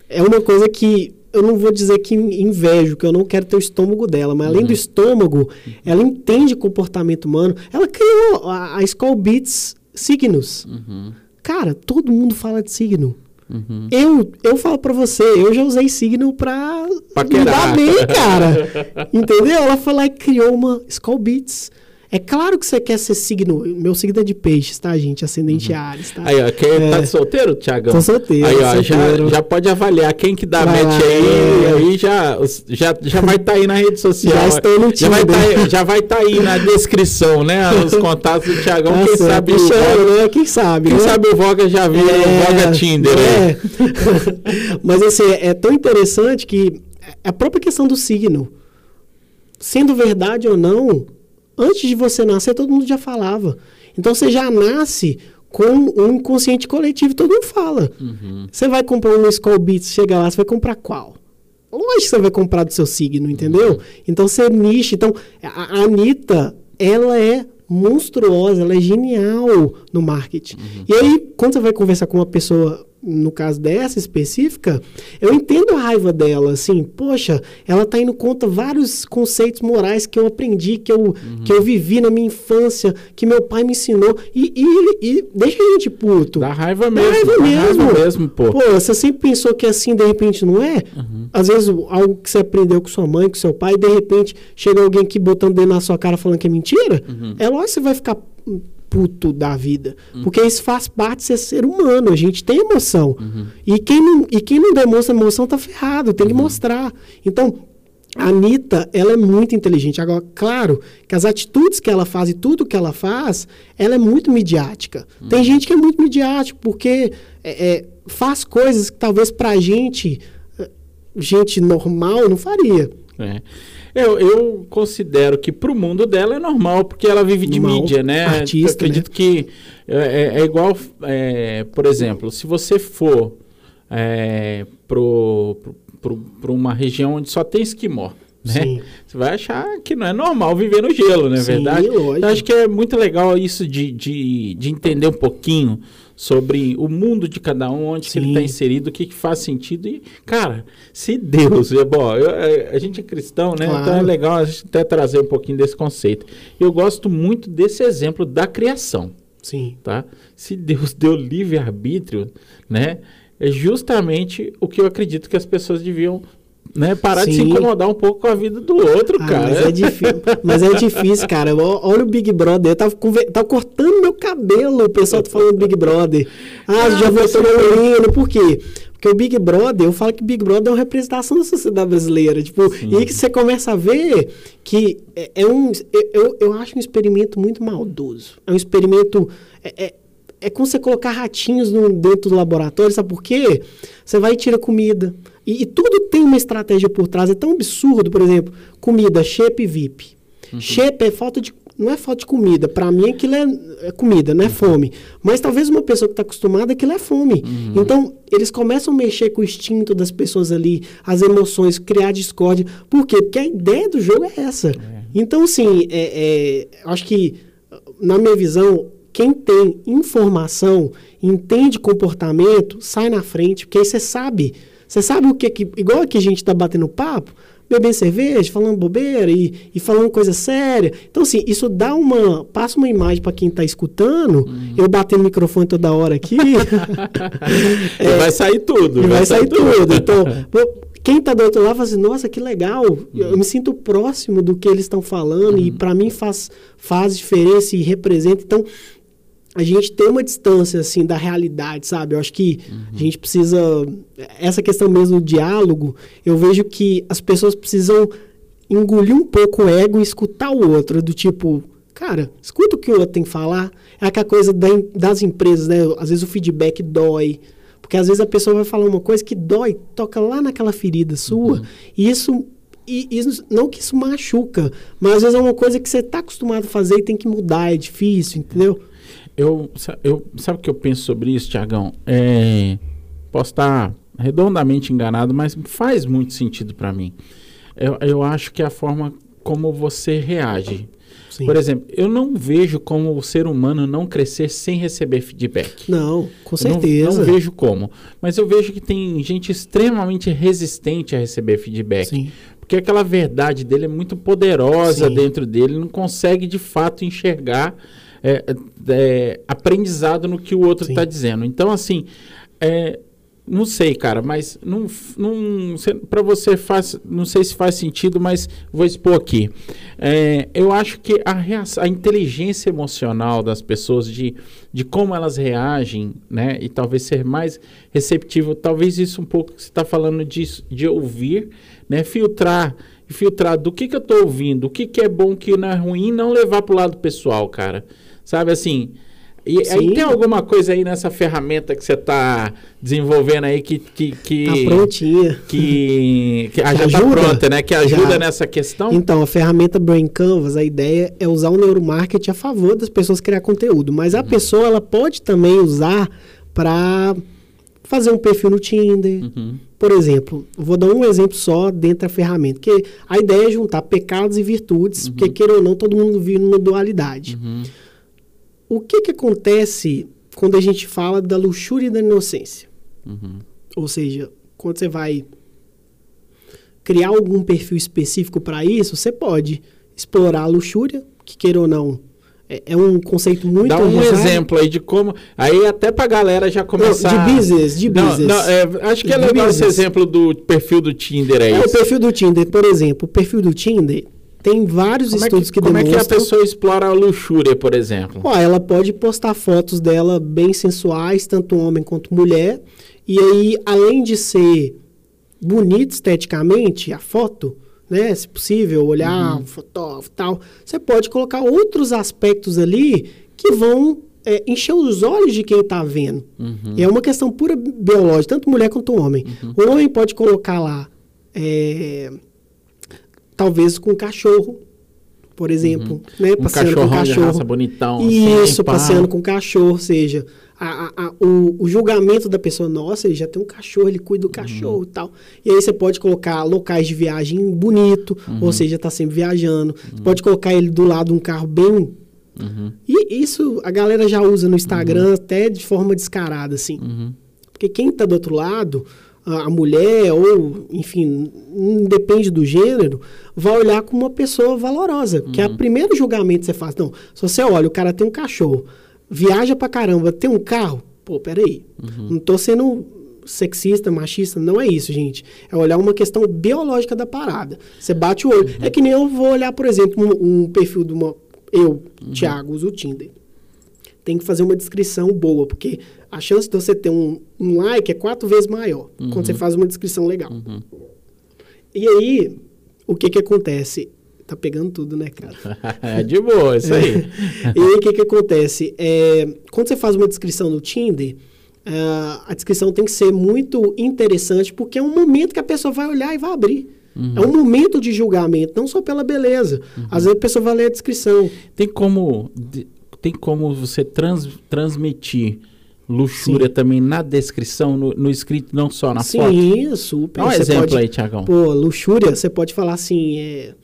É uma coisa que eu não vou dizer que invejo, que eu não quero ter o estômago dela, mas além uhum. do estômago, ela entende comportamento humano. Ela criou a, a Skull Beats Signos. Uhum. Cara, todo mundo fala de signo. Uhum. Eu, eu falo pra você, eu já usei signo pra Paquerar. me dar bem, cara. [LAUGHS] Entendeu? Ela foi lá e criou uma Skull Beats. É claro que você quer ser signo. Meu signo é de peixes, tá, gente? Ascendente uhum. Ares, tá? Aí, ó, quem é. tá solteiro, Tiagão? Tô solteiro. Aí, ó, solteiro. Já, já pode avaliar quem que dá vai match aí. É. Aí já, já, já vai estar tá aí na rede social. Já estou no já vai tá, Já vai estar tá aí na descrição, né? Os contatos do Tiagão. Tá quem sabe o Voga, né? Quem sabe, Quem né? sabe o Voga já viu é, o Voga Tinder. É. [LAUGHS] Mas assim, é tão interessante que a própria questão do signo, sendo verdade ou não Antes de você nascer, todo mundo já falava. Então você já nasce com um inconsciente coletivo, todo mundo fala. Uhum. Você vai comprar um Skull Beats, chega lá, você vai comprar qual? Lógico que você vai comprar do seu signo, entendeu? Uhum. Então você nicha. Então, a, a Anitta, ela é monstruosa, ela é genial no marketing. Uhum. E aí, quando você vai conversar com uma pessoa no caso dessa específica, eu entendo a raiva dela, assim, poxa, ela tá indo contra vários conceitos morais que eu aprendi, que eu, uhum. que eu vivi na minha infância, que meu pai me ensinou, e, e, e deixa a gente puto. Dá raiva mesmo. Dá raiva dá mesmo. Raiva mesmo pô. pô. você sempre pensou que assim, de repente, não é? Uhum. Às vezes, algo que você aprendeu com sua mãe, com seu pai, e de repente, chega alguém aqui botando dentro na sua cara falando que é mentira, uhum. é lógico que você vai ficar puto da vida. Uhum. Porque isso faz parte de ser ser humano. A gente tem emoção. Uhum. E, quem não, e quem não demonstra emoção tá ferrado. Tem que uhum. mostrar. Então, a Anitta, ela é muito inteligente. Agora, claro que as atitudes que ela faz e tudo que ela faz, ela é muito midiática. Tem uhum. gente que é muito midiática porque é, é, faz coisas que talvez pra gente, eh, gente normal, não faria. É. Eu, eu considero que pro mundo dela é normal, porque ela vive de normal, mídia, né? Artista, eu acredito né? que é, é, é igual, é, por exemplo, se você for é, pro, uma região onde só tem esquimó, né? Sim. Você vai achar que não é normal viver no gelo, não é Sim, verdade? Lógico. Então, acho que é muito legal isso de, de, de entender um pouquinho sobre o mundo de cada um, onde ele está inserido, o que, que, faz sentido. E, cara, se Deus. É bom, eu, é, a gente é cristão, né? Claro. Então é legal a gente até trazer um pouquinho desse conceito. Eu gosto muito desse exemplo da criação. Sim. Tá? Se Deus deu livre-arbítrio, né? É justamente o que eu acredito que as pessoas deviam né? Parar Sim. de se incomodar um pouco com a vida do outro, ah, cara. Mas é, difícil, mas é difícil, cara. Olha o Big Brother. Eu tava, tava cortando meu cabelo, o pessoal tá falando Big Brother. Ah, ah já voltou no hino. Por quê? Porque o Big Brother, eu falo que Big Brother é uma representação da sociedade brasileira. Tipo, e aí que você começa a ver que é, é um. Eu, eu acho um experimento muito maldoso. É um experimento. É, é, é como você colocar ratinhos no, dentro do laboratório, sabe por quê? Você vai e tira comida. E, e, tudo tem uma estratégia por trás. É tão absurdo, por exemplo, comida, shape VIP. Uhum. Shape é falta de. Não é falta de comida. Para mim, aquilo é, é, comida, não é fome. Mas talvez uma pessoa que está acostumada, aquilo é fome. Uhum. Então, eles começam a mexer com o instinto das pessoas ali, as emoções, criar discórdia. Por quê? Porque a ideia do jogo é essa. É. Então, assim, é, é, acho que, na minha visão, quem tem informação, entende comportamento, sai na frente, porque aí você sabe você sabe o que que. Igual que a gente tá batendo papo, bebendo cerveja, falando bobeira e, e falando coisa séria. Então, assim, isso dá uma. Passa uma imagem para quem está escutando. Uhum. Eu batendo o microfone toda hora aqui. [LAUGHS] [LAUGHS] é, vai sair tudo. Vai, vai sair, sair tudo. tudo. Então, [LAUGHS] quem está do outro lado fala assim, nossa, que legal. Uhum. Eu me sinto próximo do que eles estão falando uhum. e para mim faz, faz diferença e representa. Então, a gente tem uma distância assim da realidade, sabe? Eu acho que uhum. a gente precisa essa questão mesmo do diálogo, eu vejo que as pessoas precisam engolir um pouco o ego e escutar o outro, do tipo, cara, escuta o que o outro tem que falar. É aquela coisa da, das empresas, né? Às vezes o feedback dói, porque às vezes a pessoa vai falar uma coisa que dói, toca lá naquela ferida sua, uhum. e isso e isso, não que isso machuca, mas às vezes é uma coisa que você está acostumado a fazer e tem que mudar, é difícil, entendeu? Eu, eu, sabe o que eu penso sobre isso, Tiagão? É, posso estar redondamente enganado, mas faz muito sentido para mim. Eu, eu acho que é a forma como você reage. Sim. Por exemplo, eu não vejo como o ser humano não crescer sem receber feedback. Não, com certeza. Não, não, vejo como. Mas eu vejo que tem gente extremamente resistente a receber feedback. Sim. Porque aquela verdade dele é muito poderosa Sim. dentro dele, não consegue de fato enxergar é, é, aprendizado no que o outro está dizendo. Então, assim, é, não sei, cara, mas não, não para você faz, não sei se faz sentido, mas vou expor aqui. É, eu acho que a, reação, a inteligência emocional das pessoas de, de como elas reagem, né, e talvez ser mais receptivo, talvez isso um pouco que você está falando disso, de ouvir, né, filtrar filtrar do que que eu estou ouvindo, o que que é bom, o que não é ruim, não levar para o lado pessoal, cara. Sabe assim? E Sim. aí tem alguma coisa aí nessa ferramenta que você está desenvolvendo aí que que que tá prontinha [LAUGHS] que, que, que já está pronta, né? Que ajuda já. nessa questão. Então a ferramenta Brain Canvas, a ideia é usar o neuromarketing a favor das pessoas criar conteúdo, mas a uhum. pessoa ela pode também usar para fazer um perfil no Tinder. Uhum. Por exemplo, vou dar um exemplo só dentro da ferramenta, que a ideia é juntar pecados e virtudes, Uhum. porque queira ou não, todo mundo vive numa dualidade. Uhum. O que que acontece quando a gente fala da luxúria e da inocência? Uhum. Ou seja, quando você vai criar algum perfil específico para isso, você pode explorar a luxúria, que queira ou não, é, é um conceito muito Dá um exemplo aí de como. Aí até pra galera já começar. de business, de Não, business. não, é, acho que é legal esse exemplo do perfil do Tinder aí. É, o perfil do Tinder, por exemplo, o perfil do Tinder tem vários como é estudos que, que, como é que a demonstram. pessoa explora a luxúria, por exemplo? Ó, ela pode postar fotos dela bem sensuais, tanto homem quanto mulher. E aí, além de ser bonita esteticamente, a foto, né? Se possível, olhar Uhum. fotógrafo e tal, você pode colocar outros aspectos ali que vão é, encher os olhos de quem está vendo. Uhum. É uma questão pura biológica, tanto mulher quanto homem. O homem pode colocar lá, é, talvez com cachorro, por exemplo, né? Um passeando com de cachorro. raça bonitão. assim, Isso, pá. passeando com cachorro, ou seja, a- a- a- o, o julgamento da pessoa, nossa, ele já tem um cachorro, ele cuida do Uhum. cachorro e tal. E aí você pode colocar locais de viagem bonito, Uhum. ou seja, tá sempre viajando. Você pode colocar ele do lado de um carro bem. Uhum. E isso a galera já usa no Instagram até de forma descarada, assim. Uhum. Porque quem tá do outro lado, a, a mulher, ou, enfim, independe do gênero, vai olhar como uma pessoa valorosa. Que é Uhum. o primeiro julgamento que você faz. Não, se você olha, o cara tem um cachorro, viaja pra caramba, tem um carro, pô, peraí. Uhum. Não tô sendo sexista, machista, não é isso, gente. É olhar uma questão biológica da parada. Você bate o olho. Uhum. É que nem eu vou olhar, por exemplo, um, um perfil de uma. Eu, Uhum. Thiago, uso o Tinder tem que fazer uma descrição boa, porque a chance de você ter um, um like é quatro vezes maior quando você faz uma descrição legal. Uhum. E aí, o que que acontece? Tá pegando tudo, né, cara? [LAUGHS] é de boa, isso aí. [LAUGHS] e aí, o que que acontece? É, quando você faz uma descrição no Tinder, ah, a descrição tem que ser muito interessante, porque é um momento que a pessoa vai olhar e vai abrir. É um momento de julgamento, não só pela beleza. Às vezes a pessoa vai ler a descrição. Tem como, tem como você trans- transmitir luxúria também na descrição, no, no escrito, não só na foto? Sim, super. Dá um exemplo pode- aí, Tiagão. Pô, luxúria, você pode falar assim, é...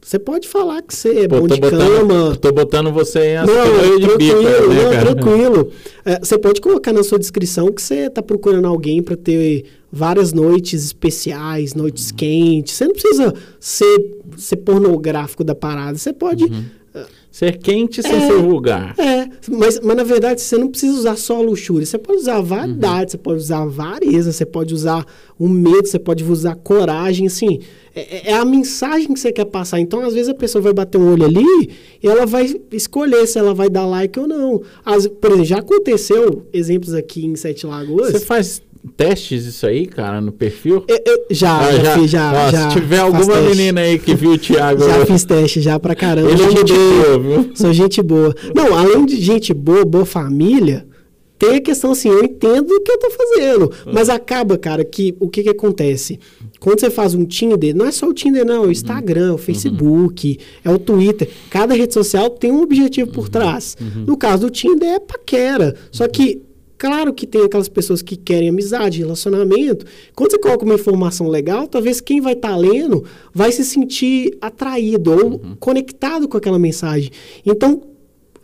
Você pode falar que você é Pô, bom de botando, cama. tô botando você em Não, aspirante de tranquilo, bico, né, não, cara? tranquilo. É, você pode colocar na sua descrição que você está procurando alguém para ter várias noites especiais, Uhum. noites quentes. Você não precisa ser, ser pornográfico da parada. Você pode... Uhum. Ser quente sem É. ser vulgar. É, mas, mas na verdade você não precisa usar só a luxúria, você pode usar a Uhum. vaidade, você pode usar a avareza, você pode usar o medo, você pode usar a coragem, assim, é, é a mensagem que você quer passar. Então, às vezes a pessoa vai bater um olho ali e ela vai escolher se ela vai dar like ou não. Às, por exemplo, já aconteceu exemplos aqui em Sete Lagoas. Você faz testes isso aí, cara, no perfil? Eu- eu- já, Ah, já, fiz, já, Ó, já Se tiver alguma teste. menina aí que viu o Thiago, Já fiz teste, já pra caramba. ele é Já gente boa, viu? Sou gente boa. Não, além de gente boa, boa família, tem a questão assim, eu entendo o que eu tô fazendo. Mas acaba, cara, que o que que acontece? Quando você faz um Tinder, não é só o Tinder, não, é o Instagram, o Facebook, é o Twitter. Cada rede social tem um objetivo por trás. No caso do Tinder é paquera. Só que Claro que tem aquelas pessoas que querem amizade, relacionamento. Quando você coloca uma informação legal, talvez quem vai estar lendo vai se sentir atraído ou conectado com aquela mensagem. Então,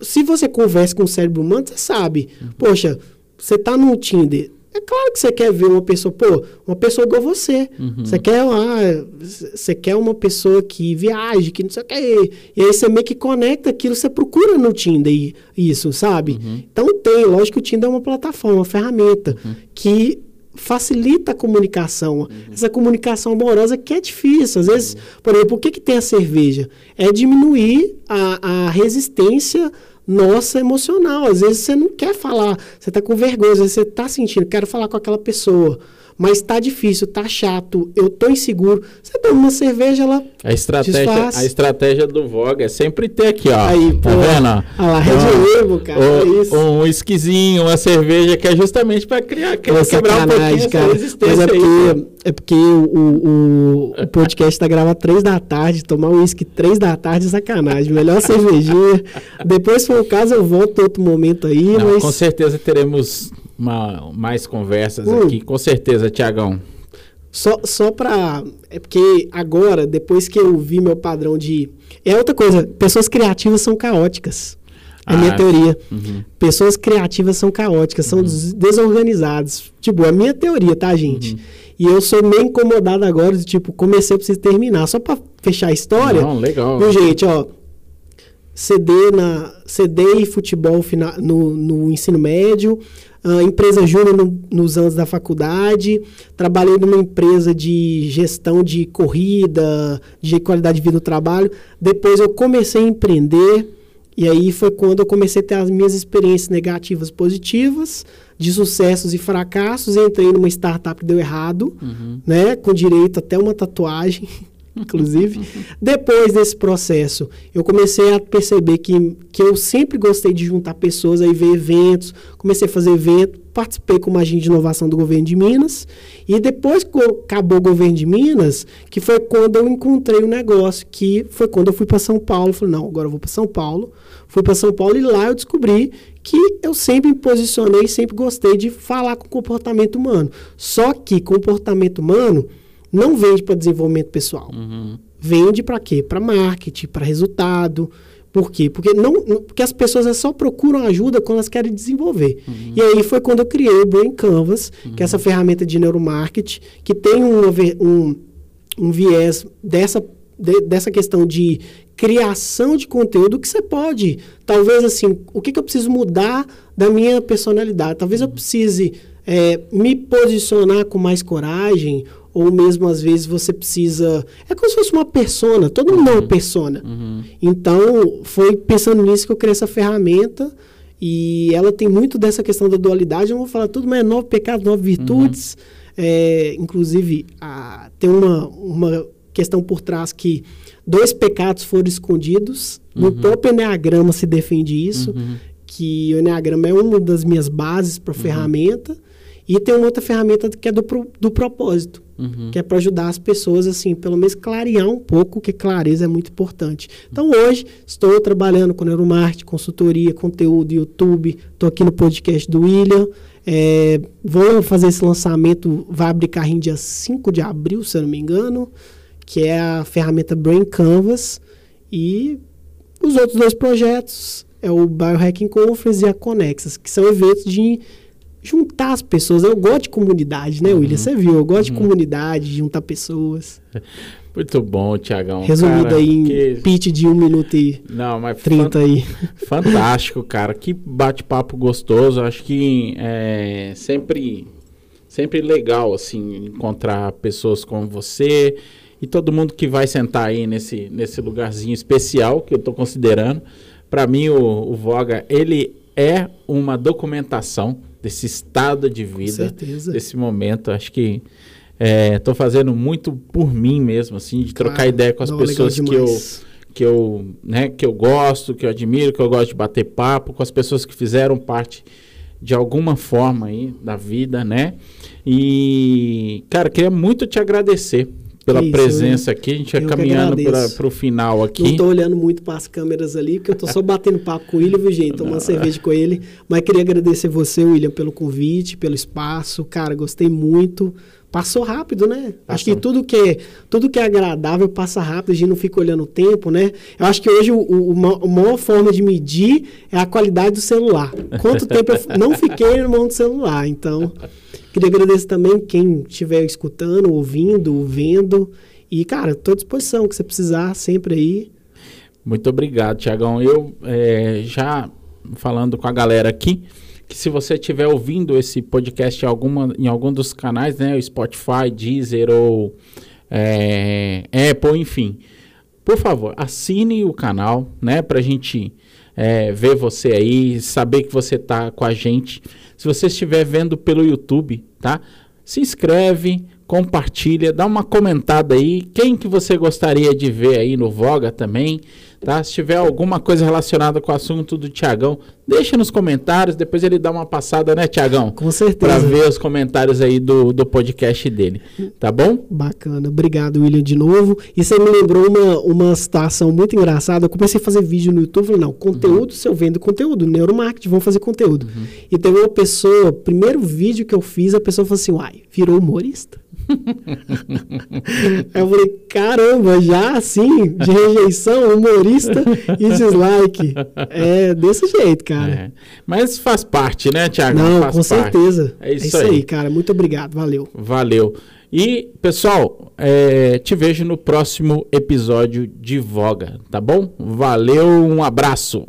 se você conversa com o cérebro humano, você sabe. Poxa, você tá no Tinder. É claro que você quer ver uma pessoa, pô, uma pessoa igual você. Você quer, ah, você quer uma pessoa que viaje, que não sei o que. E aí você meio que conecta aquilo, você procura no Tinder isso, sabe? Então tem, lógico que o Tinder é uma plataforma, uma ferramenta que facilita a comunicação. Essa comunicação amorosa que é difícil. Às vezes, por exemplo, o que, que tem a cerveja? É diminuir a, a resistência nossa emocional. Às vezes você não quer falar, você tá com vergonha, às vezes você tá sentindo, quero falar com aquela pessoa. Mas tá difícil, tá chato, eu tô inseguro. Você toma uma cerveja, ela A estratégia, Desfaz. a estratégia do Vogue é sempre ter aqui, ó. Aí, tá pô, vendo? ó? olha lá, Red Ó, Label, cara, ó, é isso. Um whiskyzinho, uma cerveja, que é justamente pra criar, Pô, quebrar um pouquinho cara. Mas é porque, é porque o, o, o podcast tá gravado três da tarde, tomar uísque três da tarde é sacanagem. Melhor cervejinha. Depois, se for o caso, eu volto outro momento aí, Não, mas... com certeza teremos uma, mais conversas hum. aqui, com certeza, Tiagão. Só, só pra. É porque agora, depois que eu vi meu padrão de. É outra coisa, pessoas criativas são caóticas. É a ah, minha teoria. Uhum. Pessoas criativas são caóticas, são uhum. desorganizadas. Tipo, é a minha teoria, tá, gente? Uhum. E eu sou meio incomodado agora, de, tipo, comecei, eu preciso terminar. Só pra fechar a história. Não, legal. Viu, gente, ó. CD, na, CD e futebol no, no ensino médio, uh, empresa júnior no, nos anos da faculdade, trabalhei numa empresa de gestão de corrida, de qualidade de vida no trabalho. Depois eu comecei a empreender, e aí foi quando eu comecei a ter as minhas experiências negativas positivas, de sucessos e fracassos. Entrei numa startup que deu errado, uhum. né? Com direito até uma tatuagem. [LAUGHS] inclusive. Depois desse processo, eu comecei a perceber que, que eu sempre gostei de juntar pessoas, aí ver eventos, comecei a fazer evento, participei como agente de inovação do governo de Minas, e depois que acabou o governo de Minas, que foi quando eu encontrei o um negócio, que foi quando eu fui para São Paulo, falei, não, agora eu vou para São Paulo. Fui para São Paulo e lá eu descobri que eu sempre me posicionei, sempre gostei de falar com comportamento humano. Só que comportamento humano não vende para desenvolvimento pessoal. Uhum. Vende para quê? Para marketing, para resultado. Por quê? Porque, não, porque as pessoas só procuram ajuda quando elas querem desenvolver. Uhum. E aí foi quando eu criei o Brain Canvas, uhum. que é essa uhum. ferramenta de neuromarketing, que tem um, um, um viés dessa, de, dessa questão de criação de conteúdo que você pode. Talvez assim, o que, que eu preciso mudar da minha personalidade? Talvez eu precise é, me posicionar com mais coragem ou mesmo às vezes você precisa. É como se fosse uma persona, todo mundo uhum. é uma persona. Uhum. Então, foi pensando nisso que eu criei essa ferramenta. E ela tem muito dessa questão da dualidade. Eu não vou falar tudo, mas é nove pecados, nove virtudes. Uhum. É, inclusive, a, tem uma, uma questão por trás que dois pecados foram escondidos. No uhum. próprio Enneagrama se defende isso, uhum. que o Enneagrama é uma das minhas bases para a uhum. ferramenta. E tem uma outra ferramenta que é do, do propósito, uhum. que é para ajudar as pessoas, assim, pelo menos clarear um pouco, que clareza é muito importante. Então, hoje, estou trabalhando com neuromarketing, consultoria, conteúdo, YouTube, estou aqui no podcast do William. É, vou fazer esse lançamento, vai abrir carrinho dia 5 de abril, se eu não me engano, que é a ferramenta Brain Canvas. E os outros dois projetos é o Biohacking Conference e a Conexas, que são eventos de juntar as pessoas. Eu gosto de comunidade, né, uhum. William? Você viu, eu gosto uhum. de comunidade, de juntar pessoas. [LAUGHS] Muito bom, Tiagão. Resumido cara, aí em que... pitch de 1 minuto e Não, mas 30 aí. [LAUGHS] Fantástico, cara. Que bate-papo gostoso. Acho que é sempre, sempre legal, assim, encontrar pessoas como você e todo mundo que vai sentar aí nesse, nesse lugarzinho especial que eu estou considerando. Para mim, o, o Voga, ele é uma documentação desse estado de vida, desse momento. Acho que estou é, fazendo muito por mim mesmo, assim, de trocar Cara, ideia com as não, pessoas que eu que eu, né, que eu gosto, que eu admiro, que eu gosto de bater papo com as pessoas que fizeram parte de alguma forma aí da vida, né? E cara, queria muito te agradecer pela isso, presença aqui. A gente vai caminhando para o final aqui. Não estou olhando muito para as câmeras ali, porque eu estou só batendo papo com o William, viu, gente? Tomando cerveja com ele. Mas queria agradecer você, William, pelo convite, pelo espaço. Cara, gostei muito. Passou rápido, né? Passou. Acho que tudo que, é, tudo que é agradável passa rápido, a gente não fica olhando o tempo, né? Eu acho que hoje o, o, a maior forma de medir é a qualidade do celular. Quanto tempo eu não fiquei no mão do celular, então... Queria agradecer também quem estiver escutando, ouvindo, vendo. E, cara, estou à disposição, que você precisar, sempre aí. Muito obrigado, Tiagão. Eu é, já falando com a galera aqui, que se você estiver ouvindo esse podcast em, alguma, em algum dos canais, né? Spotify, Deezer ou é, Apple, enfim. Por favor, assine o canal, né? Pra gente é, ver você aí, saber que você tá com a gente. Se você estiver vendo pelo YouTube, tá? Se inscreve, compartilha, dá uma comentada aí. Quem que você gostaria de ver aí no Voga também? Tá? Se tiver alguma coisa relacionada com o assunto do Tiagão, deixa nos comentários, depois ele dá uma passada, né, Tiagão? Com certeza. Pra ver os comentários aí do, do podcast dele, tá bom? Bacana, obrigado, William, de novo. E você me lembrou uma, uma situação muito engraçada. Eu comecei a fazer vídeo no YouTube, falei, não, conteúdo, se eu vendo conteúdo, neuromarketing, vamos fazer conteúdo. E teve uma pessoa, primeiro vídeo que eu fiz, a pessoa falou assim, uai, virou humorista? Eu falei, caramba, já assim, de rejeição, humorista e dislike. É desse jeito, cara. É. Mas faz parte, né, Tiago? Não, Faz com parte. certeza. É isso, aí. aí, cara. Muito obrigado, valeu. Valeu. E, pessoal, é, te vejo no próximo episódio de Voga, tá bom? Valeu, um abraço.